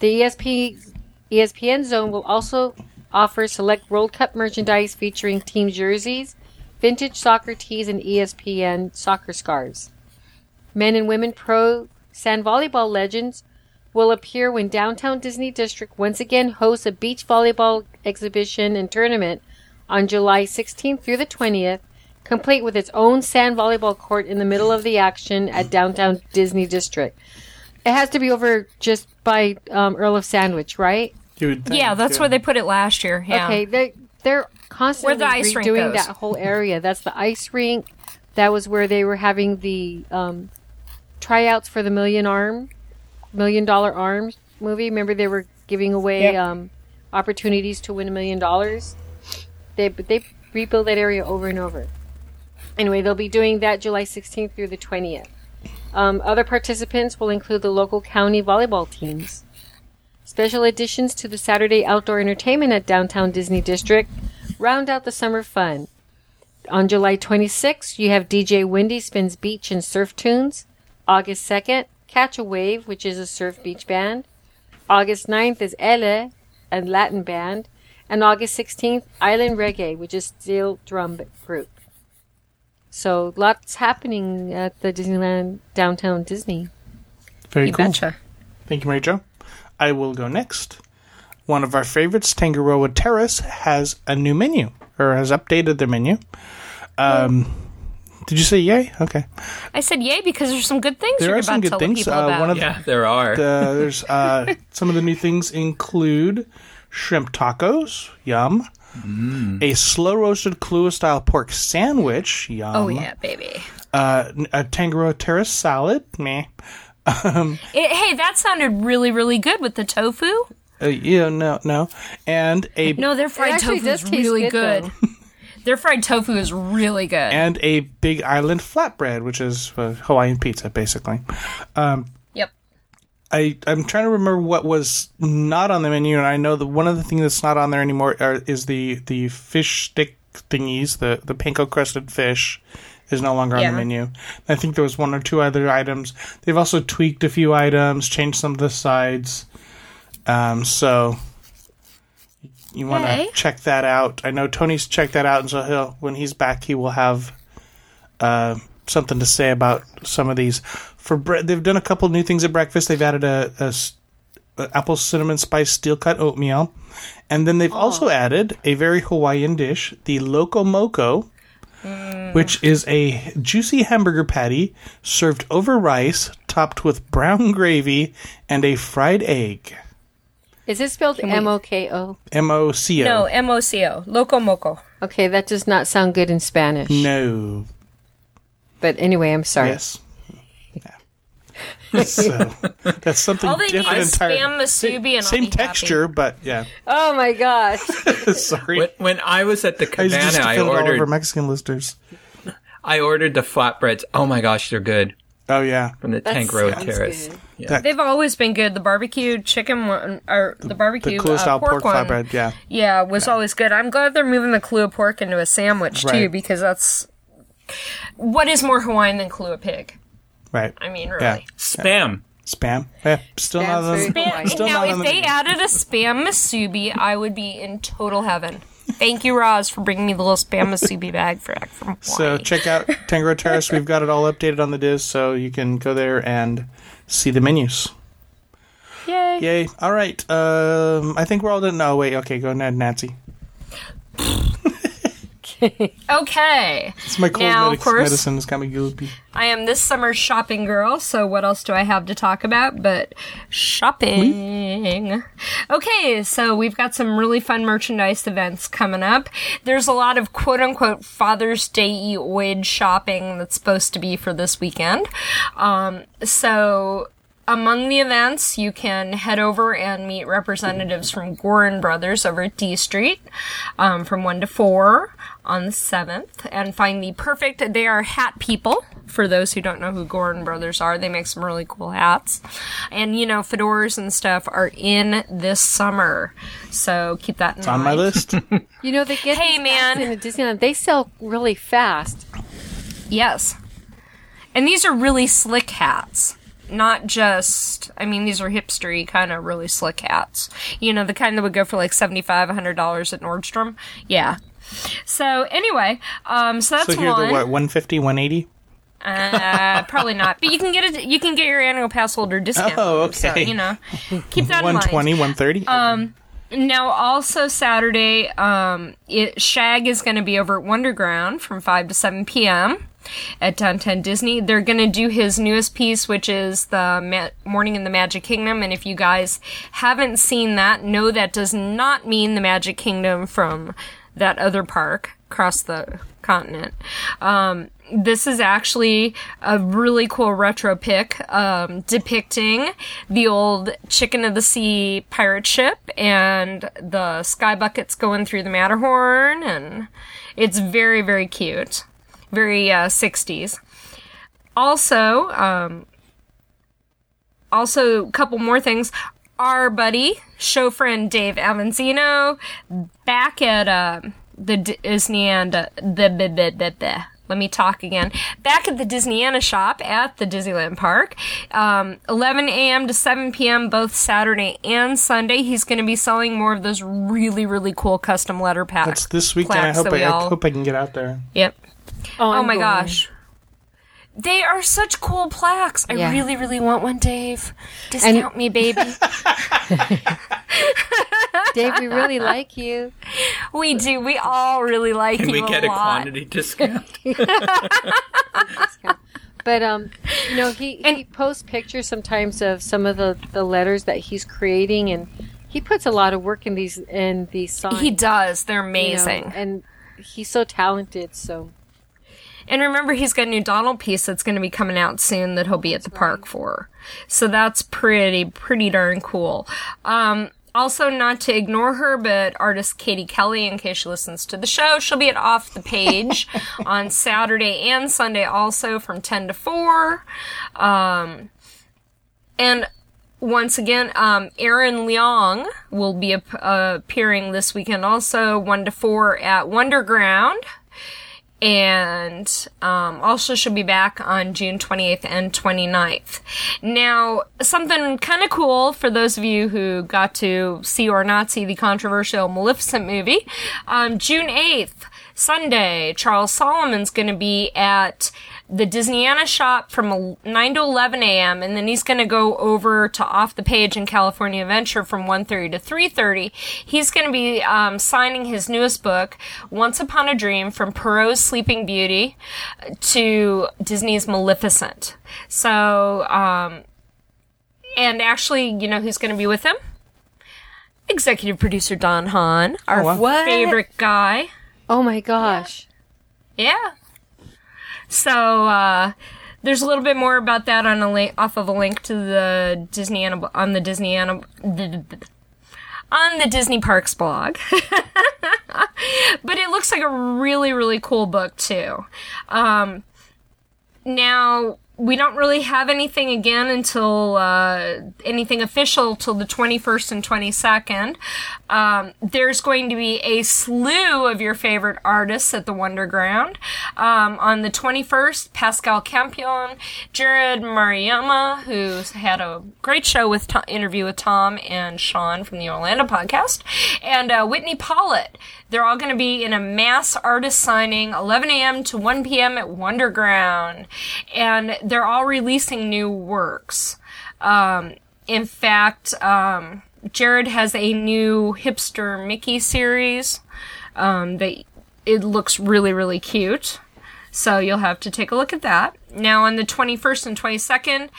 The ESP, ESPN zone will also offer select World Cup merchandise featuring team jerseys, vintage soccer tees, and ESPN soccer scarves. Men and women pro sand volleyball legends will appear when Downtown Disney District once again hosts a beach volleyball exhibition and tournament on July 16th through the 20th, complete with its own sand volleyball court in the middle of the action at Downtown Disney District. It has to be over just by um, Earl of Sandwich, right? Think, yeah, that's where they put it last year. Yeah. Okay, they they're constantly Where the ice redoing that whole area. That's the ice rink. That was where they were having the um, tryouts for the Million Arm Million Dollar Arms movie. Remember they were giving away Yep. um, opportunities to win a million dollars. They but they rebuild that area over and over. Anyway, they'll be doing that July 16th through the 20th. Um, other participants will include the local county volleyball teams. Special additions to the Saturday outdoor entertainment at Downtown Disney District round out the summer fun. On July 26th, you have DJ Wendy spins beach and surf tunes. August 2nd, Catch a Wave, which is a surf beach band. August 9th is Elle, a Latin band. And August 16th, Island Reggae, which is steel drum group. So lots happening at the Disneyland Downtown Disney. Very You cool. betcha. Thank you, Mary Jo. I will go next. One of our favorites, Tangaroa Terrace, has a new menu or has updated their menu. Um, did you say yay? Okay. I said yay because there's some good things There you're are about some to good things. Uh, one of the- there are. Uh, there's uh, [LAUGHS] some of the new things include shrimp tacos, yum. A slow roasted Kalua style pork sandwich, yum. oh yeah, baby. Uh, n- a Tangaroa Terrace salad, meh. [LAUGHS] It, hey, that sounded really, really good with the tofu. Uh, yeah, no, no. And a No, their fried tofu is really good, good. [LAUGHS] their fried tofu is really good. and a Big Island flatbread, which is uh, Hawaiian pizza, basically. yep. I I'm trying to remember what was not on the menu, and I know that one of the things that's not on there anymore are, is the the fish stick thingies, the the panko crusted fish. Is no longer on the menu. I think there was one or two other items. They've also tweaked a few items, changed some of the sides. Um, so you want to Hey. check that out. I know Tony's checked that out, and so he'll when he's back, he will have uh, something to say about some of these. For bre- they've done a couple new things at breakfast. They've added a, a s- a apple cinnamon spice steel cut oatmeal, and then they've oh. also added a very Hawaiian dish, the loco moco, mm. which is a juicy hamburger patty served over rice, topped with brown [LAUGHS] gravy and a fried egg. Is it spelled M O K O? M O C O. No, M O C O. Loco Moco. Okay, that does not sound good in Spanish. No. But anyway, I'm sorry. Yes. [LAUGHS] Yeah. so that's something All they need different is entirely. spam musubi and I'll Same be happy. texture, but yeah. Oh my gosh. [LAUGHS] Sorry. When, when I was at the I was just I offend all of our ordered Mexican listeners. I ordered the flatbreads. Oh my gosh, they're good Oh yeah. from the That Tangaroa Terrace. good. Yeah. They've always been good. The barbecue chicken one, or the The barbecue Kalua uh, style pork, pork, one, flatbread, yeah. yeah, was always good. I'm glad they're moving the Kalua pork into a sandwich too, because that's what is more Hawaiian than Kalua pig. Right. I mean, Yeah. really. Spam. Spam. Yeah. Still not Spam's on very the, still now, not if on they menu. added a spam musubi, I would be in total heaven. Thank you, Roz, for bringing me the little spam musubi bag for from Hawaii. So check out Tangaroa Terrace. We've got it all updated on the Diz, so you can go there and see the menus. Yay! Yay! All right. Um, I think we're all done. No, wait. Okay, go ahead, Nancy. [LAUGHS] Okay, It's my cold Now, of course- medicine has kind of goopy. I am this summer's shopping girl, so what else do I have to talk about but shopping? Okay, so we've got some really fun merchandise events coming up. There's a lot of quote unquote Father's Day oid shopping that's supposed to be for this weekend. Um, so among the events, you can head over and meet representatives from Goorin Brothers over at D Street um, from 1 to 4 on the 7th and find the perfect, they are hat people. For those who don't know who Goorin Brothers are, they make some really cool hats. And, you know, fedoras and stuff are in this summer. So keep that in It's on my list. [LAUGHS] You know, they get Hey, these hats man. in Disneyland. They sell really fast. Yes. And these are really slick hats. Not just, I mean, these are hipstery kind of really slick hats. You know, the kind that would go for like $75, $100 at Nordstrom. Yeah. So anyway, um, so that's so here one. they're what 150, 180? Uh, probably not. But you can get it. You can get your annual pass holder discount. Oh, So, okay. you know, keep that in mind. 120, 130? Um, Now, also Saturday, um, it, Shag is going to be over at Wonderground from 5 to 7 p.m. at Downtown Disney. They're going to do his newest piece, which is the Ma- Morning in the Magic Kingdom. And if you guys haven't seen that, no, that does not mean the Magic Kingdom from that other park across the continent. Um, this is actually a really cool retro pic um, depicting the old Chicken of the Sea pirate ship and the sky buckets going through the Matterhorn, and it's very, very cute. Very uh, 60s. Also, um, also, a couple more things. Our buddy, show friend Dave Avanzino, back at uh, the Disneyland, the, the, the, the, the let me talk again. Back at the Disneyana shop at the Disneyland Park, um, 11 a.m. to 7 p.m. both Saturday and Sunday. He's going to be selling more of those really, really cool custom letter packs. That's this weekend. I hope I, we I hope I can get out there. Yep. Oh, Oh my going. gosh. They are such cool plaques. I Yeah. really, really want one, Dave. Discount me, baby. [LAUGHS] Dave, we really like you. we do. We all really like Can you we get a lot. quantity [LAUGHS] discount? But um, you know, he and, he posts pictures sometimes of some of the the letters that he's creating, and he puts a lot of work in these in these songs. He does. They're you know, amazing. and he's so talented. So And remember, he's got a new Donald piece that's going to be coming out soon that he'll be at the park for. So that's pretty, pretty darn cool. Um, also, not to ignore her, but artist Katie Kelly, in case she listens to the show, she'll be at Off the Page [LAUGHS] on Saturday and Sunday also from 10 to 4. Um, and once again, um, Aaron Leong will be ap- uh, appearing this weekend also, 1 to 4 at Wonderground and um, also she'll be back on June 28th and 29th. Now, something kind of cool for those of you who got to see or not see the controversial Maleficent movie. Um, June 8th, Sunday, Charles Solomon's going to be at the Disneyana shop from 9 to 11 a.m. and then he's going to go over to Off the Page in California Adventure from 1.30 to 3.30. He's going to be um, signing his newest book, Once Upon a Dream, from Perrault's Sleeping Beauty to Disney's Maleficent. So, um, and actually, you know who's going to be with him? Executive producer Don Hahn, our wow. What? favorite guy. oh my gosh, Yeah. So uh, there's a little bit more about that on a link off of a link to the Disney Anim- on the Disney Anim- on the Disney Parks blog. [LAUGHS] but it looks like a really really cool book too. Um, now we don't really have anything again until uh, anything official till the 21st and 22nd. Um, there's going to be a slew of your favorite artists at the Wonderground. Um, on the 21st, Pascal Campion, Jerrod Maruyama, who had a great show with Tom, interview with Tom and Sean from the Orlando podcast, and uh, Whitney Pollett. They're all going to be in a mass artist signing, 11 a.m. to 1 p.m. at Wonderground, and they're all releasing new works. Um, in fact, um, Jerrod has a new hipster Mickey series um, that it looks really, really cute. So you'll have to take a look at that. Now on the 21st and 22nd,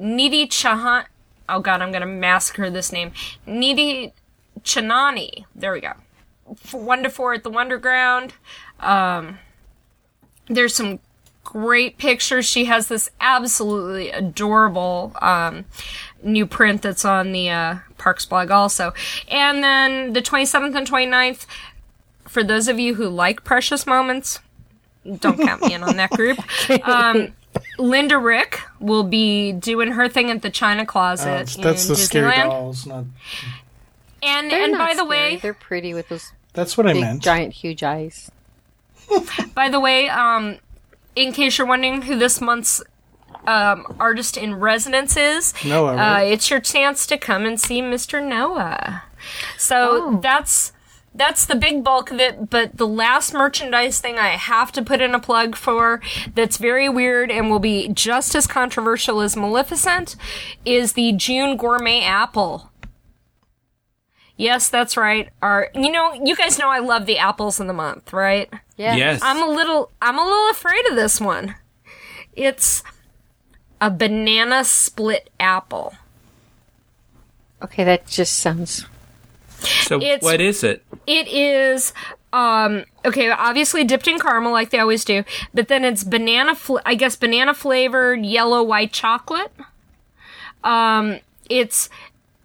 Nidhi Chahan. Oh God, I'm gonna massacre this name. Nidhi Chanani. There we go. F- One to four at the Wonderground. Um, there's some great pictures. She has this absolutely adorable um, new print that's on the uh, Parks blog also. And then the 27th and 29th, for those of you who like Precious Moments, don't count me in on that group. [LAUGHS] Um, Linda Rick will be doing her thing at the China Closet Uh, in that's the scary dolls. Not, And They're and not by the scary. way, they're pretty with those that's what I big, meant. giant, huge eyes. [LAUGHS] By the way, um, in case you're wondering who this month's um, artist in residence is, Noah, uh, it's your chance to come and see Mr. Noah. So Oh. that's that's the big bulk of it. But the last merchandise thing I have to put in a plug for that's very weird and will be just as controversial as Maleficent is the June Gourmet Apple. Yes, that's right. Our, you know, you guys know I love the apples in the month, right? Yeah. Yes. I'm a little I'm a little afraid of this one. It's a banana split apple. Okay, that just sounds. so it's- what is it? It is Um, okay, obviously dipped in caramel like they always do, but then it's banana, fl- I guess banana flavored yellow white chocolate. Um, it's,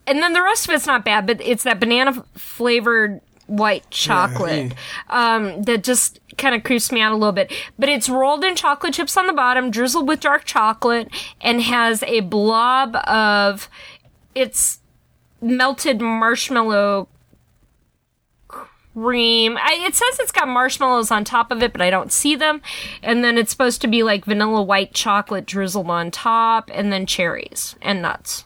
and then the rest of it's not bad, but it's that banana flavored white chocolate um, that just kind of creeps me out a little bit. But it's rolled in chocolate chips on the bottom, drizzled with dark chocolate, and has a blob of it's melted marshmallow cream. I, it says it's got marshmallows on top of it, but I don't see them. And then it's supposed to be like vanilla white chocolate drizzled on top, and then cherries and nuts.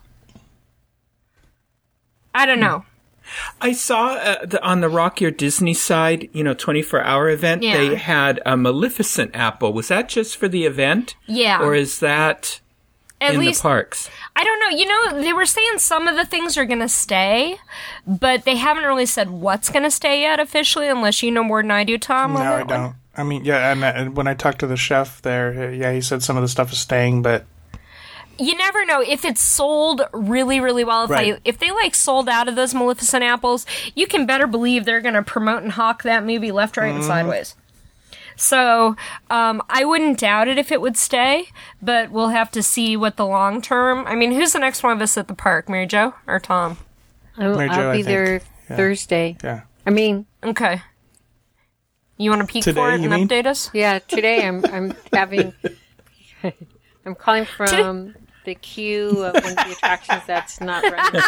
I don't know. I saw uh, the, on the Rock Your Disney side, you know, 24 hour event, Yeah. they had a Maleficent apple. Was that just for the event? Yeah. Or is that At in least the parks? I don't know. You know, they were saying some of the things are going to stay, but they haven't really said what's going to stay yet officially, unless you know more than I do, Tom. No, I don't. I mean, yeah, and, and when I talked to the chef there, uh, yeah, he said some of the stuff is staying, but You never know if it's sold really, really well. If Right. they if they like sold out of those Maleficent apples, you can better believe they're going to promote and hawk that movie left, right, and sideways. So um, I wouldn't doubt it if it would stay, but we'll have to see what the long term. I mean, who's the next one of us at the park, Mary Jo or Tom? I'll, Mary Jo, I'll be think. there Yeah. Thursday. yeah. I mean, Okay. You want to peek Today, for it and mean? update us? yeah, today I'm I'm having [LAUGHS] I'm calling from the queue of one of the [LAUGHS] attractions that's not running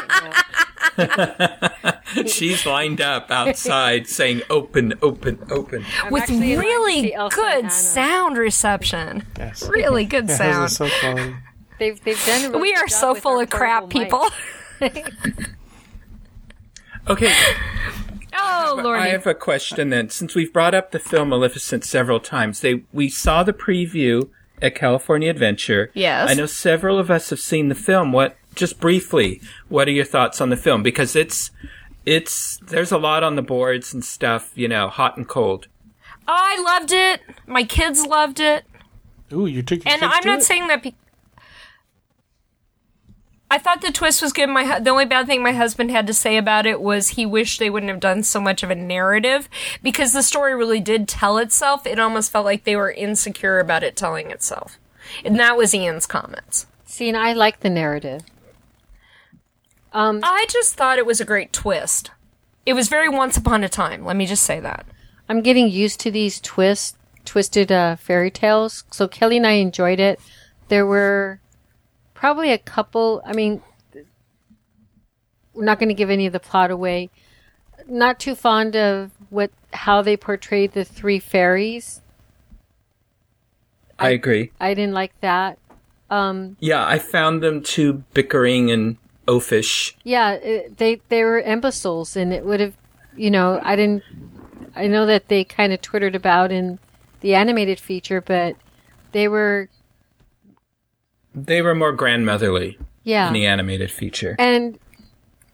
right [LAUGHS] now. She's lined up outside saying open, open, open. I'm With actually in line to really see Elsa and good Anna. sound reception. Yes. Really [LAUGHS] good Yeah, sound. those are so quality. They've they've done really we are so full of crap, people. Okay, oh, I have a question then. Since we've brought up the film Maleficent several times, they we saw the preview at California Adventure. Yes. I know several of us have seen the film. What just briefly, what are your thoughts on the film? Because it's it's there's a lot on the boards and stuff, you know, hot and cold. Oh, I loved it. My kids loved it. Ooh, you took your And kids I'm to not it? saying that. Be- I thought the twist was good. My the only bad thing my husband had to say about it was he wished they wouldn't have done so much of a narrative because the story really did tell itself. It almost felt like they were insecure about it telling itself, and that was Ian's comments. See, and I like the narrative. Um, I just thought it was a great twist. It was very once upon a time. Let me just say that. I'm getting used to these twist, twisted uh, fairy tales. So Kelly and I enjoyed it. There were probably a couple. I mean, we're not going to give any of the plot away. Not too fond of what how they portrayed the three fairies. I agree. I didn't like that. Um, Yeah, I found them too bickering and oafish. yeah, it, they they were imbeciles, and it would have, you know, I didn't. I know that they kind of twittered about in the animated feature, but they were, They were more grandmotherly yeah, in the animated feature. and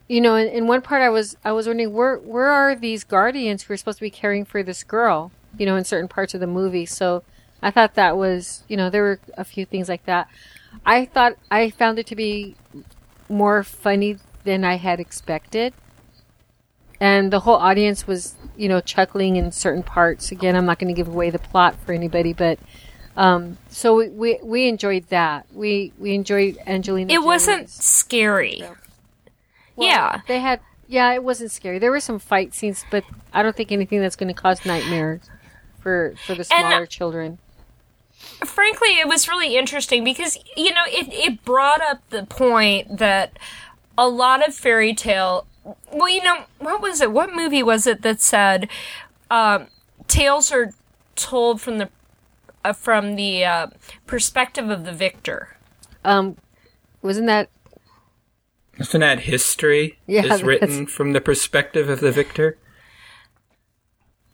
you know, in, in one part, I was I was wondering where where are these guardians who are supposed to be caring for this girl? You know, in certain parts of the movie. So I thought that was, you know, there were a few things like that. I thought I found it to be more funny than I had expected. And the whole audience was, you know, chuckling in certain parts. Again, I'm not going to give away the plot for anybody, but um, so we, we we enjoyed that. We we enjoyed Angelina. It wasn't Jolie's- scary. well, yeah. they had. Yeah, it wasn't scary. There were some fight scenes, but I don't think anything that's going to cause nightmares for for the And- smaller children. frankly, it was really interesting because you know it it brought up the point that a lot of fairy tale. Well, you know what was it? What movie was it that said um, tales are told from the uh, from the uh, perspective of the victor? Um, wasn't that Isn't that history Yeah, is that's- written from the perspective of the victor?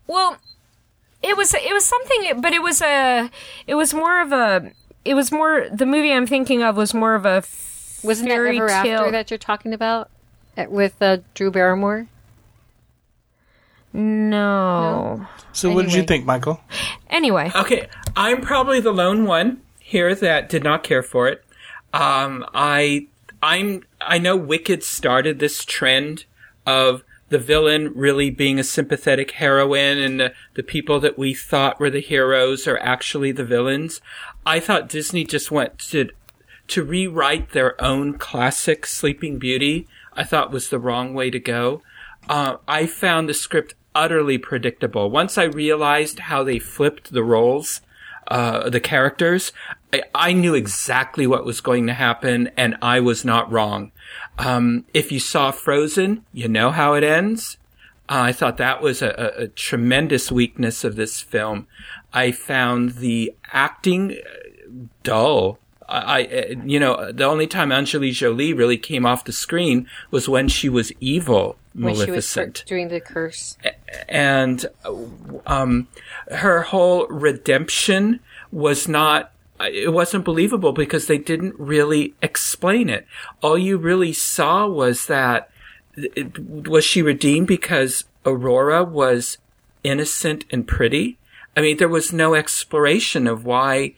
Well, it was it was something, but it was a it was more of a it was more the movie I'm thinking of was more of a wasn't that Ever tale. After that you're talking about Uh, with uh, Drew Barrymore? no. So, what did you think, Michael? Anyway, Okay, I'm probably the lone one here that did not care for it. Um, I, I'm, I know Wicked started this trend of the villain really being a sympathetic heroine and the, the people that we thought were the heroes are actually the villains. I thought Disney just went to to rewrite their own classic Sleeping Beauty. I thought was the wrong way to go. Uh, I found the script utterly predictable. Once I realized how they flipped the roles, uh, the characters, I, I knew exactly what was going to happen, and I was not wrong. Um, if you saw Frozen, you know how it ends. Uh, I thought that was a, a, tremendous weakness of this film. I found the acting uh, dull. I, I, you know, the only time Angelina Jolie really came off the screen was when she was evil, when Maleficent, she was doing the curse, and um, her whole redemption was not it wasn't believable because they didn't really explain it. All you really saw was that it, was she redeemed because Aurora was innocent and pretty? I mean, there was no exploration of why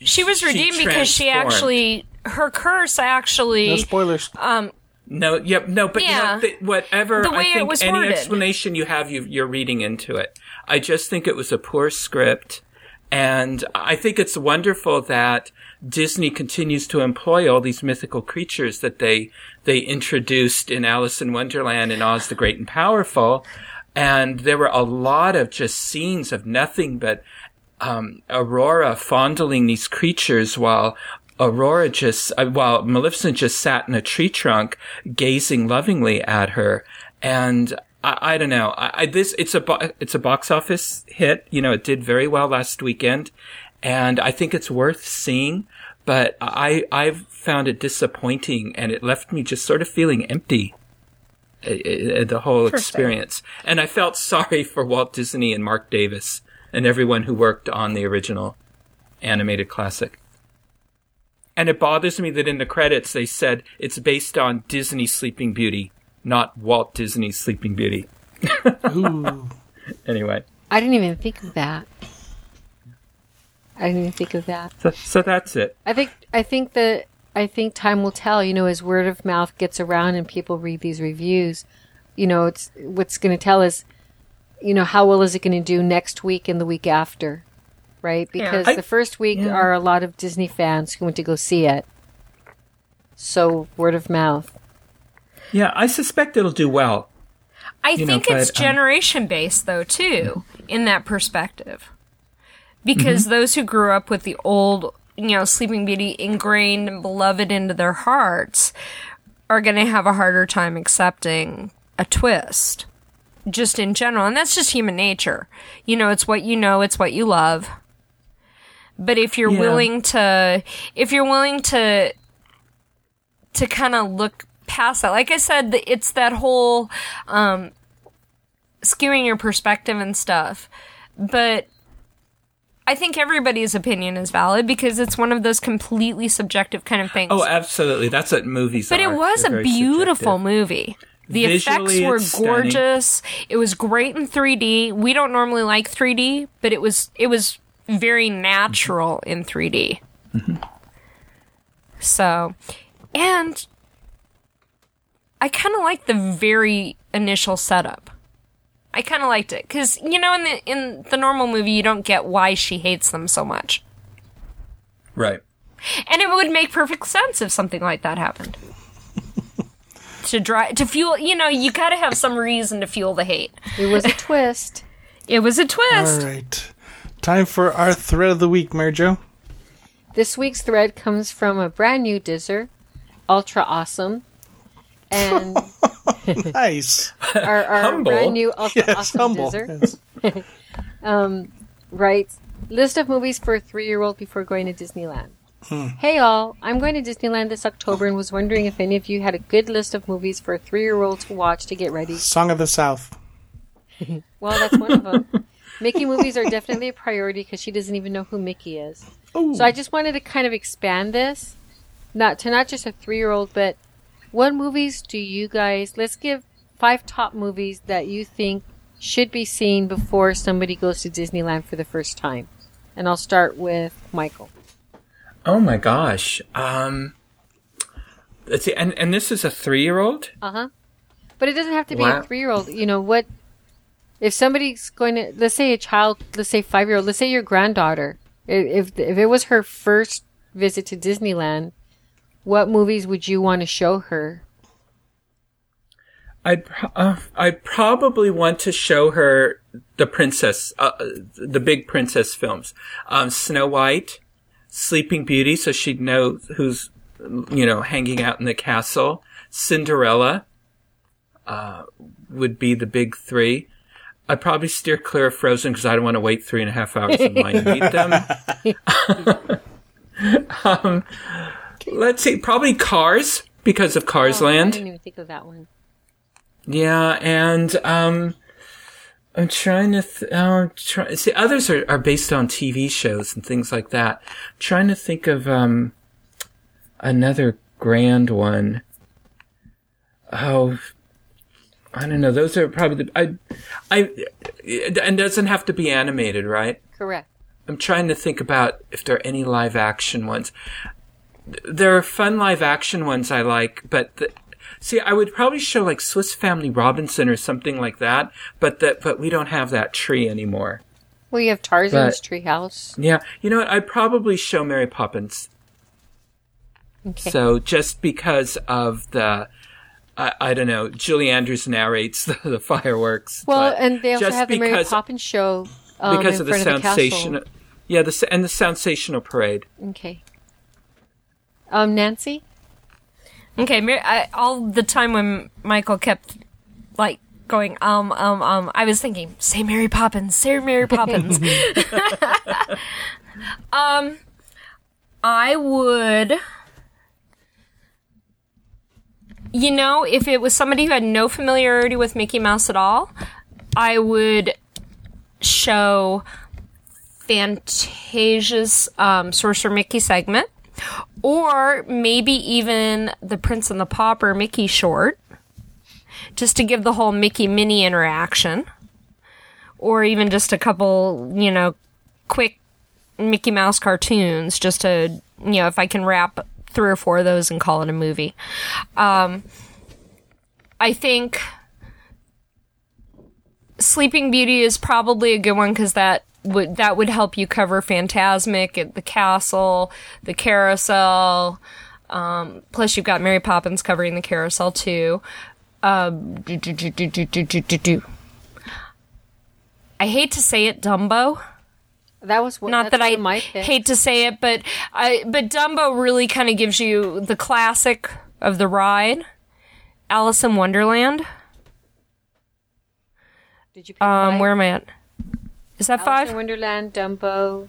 she was redeemed she because she actually her curse actually no spoilers. Um, no, yep, no, but yeah. whatever. I think any worded. explanation you have, you, you're reading into it. I just think it was a poor script and I think it's wonderful that Disney continues to employ all these mythical creatures that they, they introduced in Alice in Wonderland and Oz the Great and Powerful. And there were a lot of just scenes of nothing but, um, Aurora fondling these creatures while Aurora just, uh, while Maleficent just sat in a tree trunk gazing lovingly at her. And I, I don't know. I, I, this it's a bo- it's a box office hit. You know, it did very well last weekend, and I think it's worth seeing. But I I've found it disappointing, and it left me just sort of feeling empty. the whole experience, and I felt [LAUGHS] sorry for Walt Disney and Marc Davis and everyone who worked on the original animated classic. And it bothers me that in the credits they said it's based on Disney Sleeping Beauty not Walt Disney's Sleeping Beauty. [LAUGHS] Ooh. Anyway. I didn't even think of that. I didn't even think of that. So, so that's it. I think I think that I think time will tell. You know, as word of mouth gets around and people read these reviews, you know, it's what's going to tell us, you know, how well is it going to do next week and the week after, right? Because I- the first week yeah. are a lot of Disney fans who went to go see it. So word of mouth. Yeah, I suspect it'll do well. I You know, think it's but, um, generation based though too, in that perspective. Because Mm-hmm. those who grew up with the old, you know, Sleeping Beauty ingrained and beloved into their hearts are going to have a harder time accepting a twist. Just in general, and that's just human nature. You know, it's what you know, it's what you love. But if you're Yeah. willing to if you're willing to to kind of look past that. Like I said, it's that whole um, skewing your perspective and stuff. But I think everybody's opinion is valid because it's one of those completely subjective kind of things. Oh, absolutely. That's what movies but are. it was They're a beautiful subjective. movie. The Visually, effects were it's stunning. gorgeous. It was great in 3D. We don't normally like 3D, but it was it was very natural in 3D. Mm-hmm. So, and I kind of like the very initial setup. I kind of liked it because you know in the in the normal movie you don't get why she hates them so much, Right. and it would make perfect sense if something like that happened. [LAUGHS] to drive to fuel, you know, you got to have some reason to fuel the hate. It was a twist. It was a twist. All right. Time for our thread of the week, Mary Jo. This week's thread comes from a brand new Dizzer, Ultra Awesome, and [LAUGHS] Nice. our, our brand new Ultra Yes, Awesome humble. Dizzer Yes. [LAUGHS] Um, writes list of movies for a three-year-old before going to Disneyland. Hmm. Hey all, I'm going to Disneyland this October and was wondering if any of you had a good list of movies for a three-year-old to watch to get ready. Song of the South. Well, that's one of them. [LAUGHS] Mickey movies are definitely a priority because she doesn't even know who Mickey is. Ooh. So I just wanted to kind of expand this, not to not just a three-year-old, but what movies do you guys? Let's give five top movies that you think should be seen before somebody goes to Disneyland for the first time. And I'll start with Michael. Oh my gosh. Um. Let's see. And and this is a three-year-old. Uh huh. But it doesn't have to be Wow. a three year old. You know what? If somebody's going to, let's say a child, let's say five year old, let's say your granddaughter, if if it was her first visit to Disneyland, what movies would you want to show her? I'd uh, I'd probably want to show her the princess, uh, the big princess films, um, Snow White, Sleeping Beauty, so she'd know who's you know hanging out in the castle. Cinderella uh, would be the big three. I'd probably steer clear of Frozen because I don't want to wait three and a half hours in line to meet them. [LAUGHS] um, let's see, probably Cars because of Cars Oh, I Land. didn't even think of that one. Yeah, and um, I'm trying to th- uh, try- see others are, are based on TV shows and things like that. trying to think of um another grand one. Oh, I don't know. Those are probably the I I and doesn't have to be animated, right? Correct. I'm trying to think about if there are any live action ones. There are fun live action ones I like, but the, see, I would probably show like Swiss Family Robinson or something like that, but that but we don't have that tree anymore. Well, you have Tarzan's But- Treehouse. Yeah, you know what? I'd probably show Mary Poppins. Okay. So just because of the. I, I don't know. Julie Andrews narrates the, the fireworks. well, and they also just have the Mary Poppins show um, because in of the front of the Yeah, the and the sensational parade. Okay. Um, Nancy. Okay, Mar- I, all the time when Michael kept like going um um um, I was thinking, say Mary Poppins, say Mary Poppins. [LAUGHS] [LAUGHS] um, I would. You know, if it was somebody who had no familiarity with Mickey Mouse at all, I would show Fantasia's um, Sorcerer Mickey segment, or maybe even the Prince and the Pauper Mickey short, just to give the whole Mickey Minnie interaction, or even just a couple, you know, quick Mickey Mouse cartoons, just to, you know, if I can wrap three or four of those and call it a movie. Um, I think Sleeping Beauty is probably a good one because that would that would help you cover Fantasmic at the castle, the carousel. Um, plus, you've got Mary Poppins covering the carousel too. Um, do, do, do, I hate to say it, Dumbo. That was what, Not that I of my hate to say it, but I but Dumbo really kind of gives you the classic of the ride. Alice in Wonderland. Did you pick Um, five? where am I at? Is that Alice five? in Wonderland, Dumbo.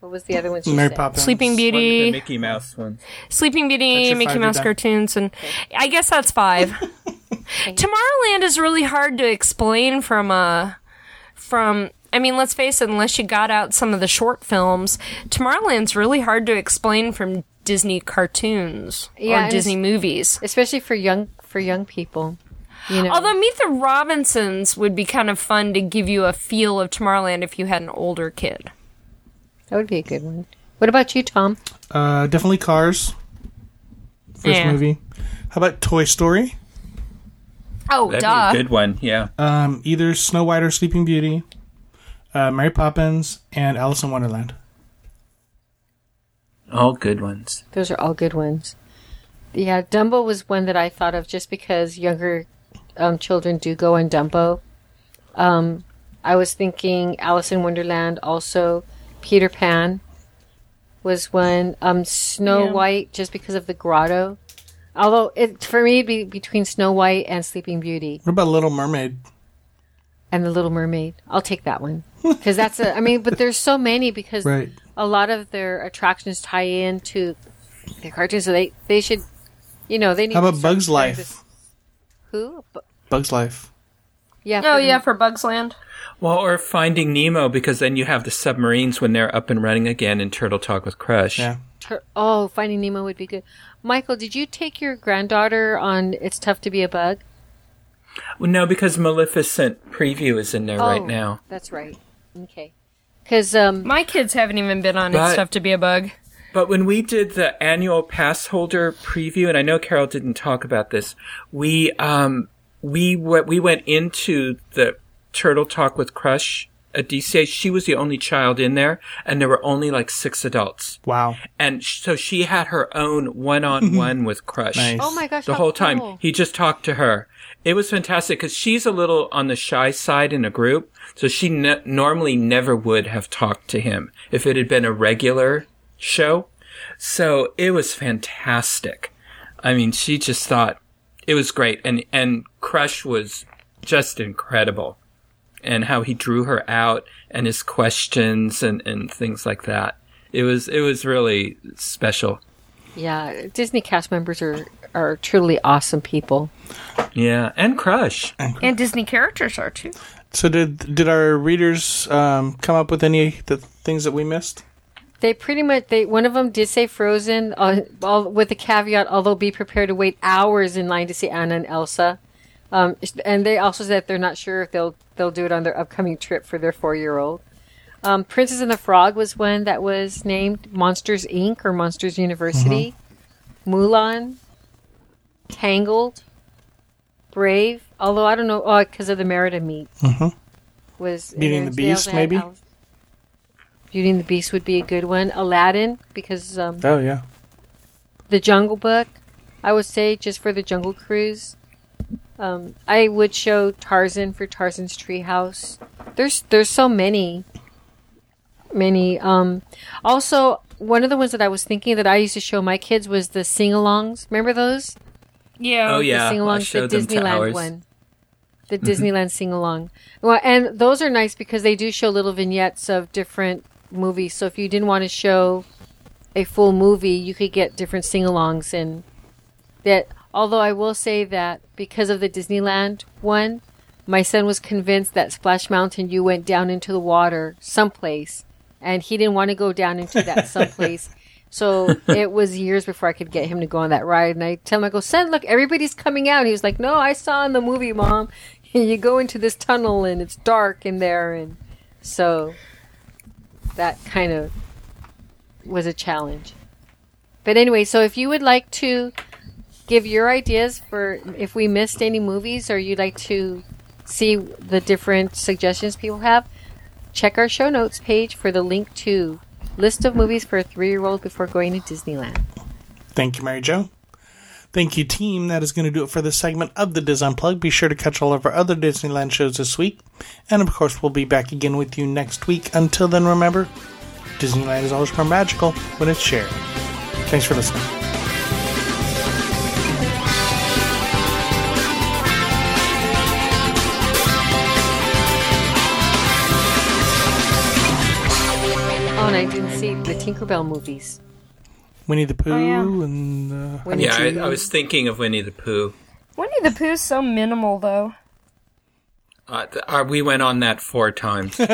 What was the other one? Mary said? Poppins. Sleeping One Beauty, Mickey Mouse ones. Sleeping Beauty, Mickey five, Mouse cartoons, and I guess that's five. [LAUGHS] Tomorrowland is really hard to explain from a from. I mean, let's face it. Unless you got out some of the short films, Tomorrowland's really hard to explain from Disney cartoons Yeah, or Disney movies. especially for young for young people. You know, Although Meet the Robinsons would be kind of fun to give you a feel of Tomorrowland if you had an older kid. that would be a good one. What about you, Tom? Uh, definitely Cars. First Yeah. movie. How about Toy Story? Oh, That'd duh. be a good one. Yeah. Um, either Snow White or Sleeping Beauty, uh, Mary Poppins, and Alice in Wonderland. All good ones. Those are all good ones. Yeah, Dumbo was one that I thought of just because younger um, children do go on Dumbo. Um, I was thinking Alice in Wonderland, also Peter Pan was one. Um, Snow Yeah. White, just because of the grotto. Although it for me, it'd be between Snow White and Sleeping Beauty What about Little Mermaid? and The Little Mermaid. I'll take that one because that's a. I mean, but there's so many because Right. a lot of their attractions tie into the cartoons, so they they should, you know, they need. How about start Bugs Life? to- Who? Bu- Bugs Life. Yeah. Oh yeah, for Bugs Land. Well, or Finding Nemo, because then you have the submarines when they're up and running again in Turtle Talk with Crush. Yeah. Tur- oh, Finding Nemo would be good. Michael, did you take your granddaughter on "It's Tough to Be a Bug"? Well, no, because Maleficent preview is in there right Oh, now. That's right. Okay. Because um, My kids haven't even been on But- It's Tough to Be a Bug. But when we did the annual pass holder preview, and I know Carol didn't talk about this, we um, we w- we went into the Turtle Talk with Crush at DCA. She was the only child in there, and there were only like six adults. Wow. And so she had her own one-on-one [LAUGHS] with Crush. Nice. Oh my gosh! The how whole time he just talked to her. It was fantastic because she's a little on the shy side in a group, so she ne- normally never would have talked to him if it had been a regular show. So it was fantastic. I mean, she just thought it was great, and and Crush was just incredible, and how he drew her out and his questions and and things like that. It was it was really special. Yeah, Disney cast members are are truly awesome people. Yeah, and Crush. And Disney characters are too. So did did our readers um, come up with any of the things that we missed? They pretty much they one of them did say Frozen, uh, all, with the caveat, although be prepared to wait hours in line to see Anna and Elsa. Um, and they also said they're not sure if they'll they'll do it on their upcoming trip for their four year old. Um, Princess and the Frog was one that was named Monsters Inc. or Monsters University. Mulan, Tangled, Brave. Although I don't know, oh, because of the Merida meet was Beauty and the Beast, maybe? Alice- Beauty and the Beast would be a good one. Aladdin, because um, Oh yeah. the Jungle Book, I would say just for the Jungle Cruise. Um, I would show Tarzan for Tarzan's Treehouse. There's there's so many, many. Um, also, one of the ones that I was thinking that I used to show my kids was the sing-alongs. Remember those? Yeah. Oh, yeah. the I sing-alongs, showed the them to Disneyland ours. one. The Disneyland sing-along. Well, and those are nice because they do show little vignettes of different movies. So if you didn't want to show a full movie, you could get different sing-alongs and that although I will say that because of the Disneyland one, my son was convinced that Splash Mountain you went down into the water someplace and he didn't want to go down into that [LAUGHS] someplace. So it was years before I could get him to go on that ride. And I tell him, I go, son, look, everybody's coming out. And he was like, no, I saw in the movie, mom. [LAUGHS] You go into this tunnel and it's dark in there. And so that kind of was a challenge. But anyway, so if you would like to give your ideas for if we missed any movies or you'd like to see the different suggestions people have, check our show notes page for the link to list of movies for a three-year-old before going to Disneyland. Thank you, Mary Jo. Thank you, team. That is going to do it for this segment of the Diz Unplugged. Be sure to catch all of our other Disneyland shows this week. And of course, we'll be back again with you next week. Until then, remember, Disneyland is always more magical when it's shared. Thanks for listening. Tinkerbell movies. Winnie the Pooh yeah. and uh, Winnie Yeah, I, I was thinking of Winnie the Pooh. Winnie the Pooh's so minimal, though. Uh, th- uh, we went on that four times. [LAUGHS]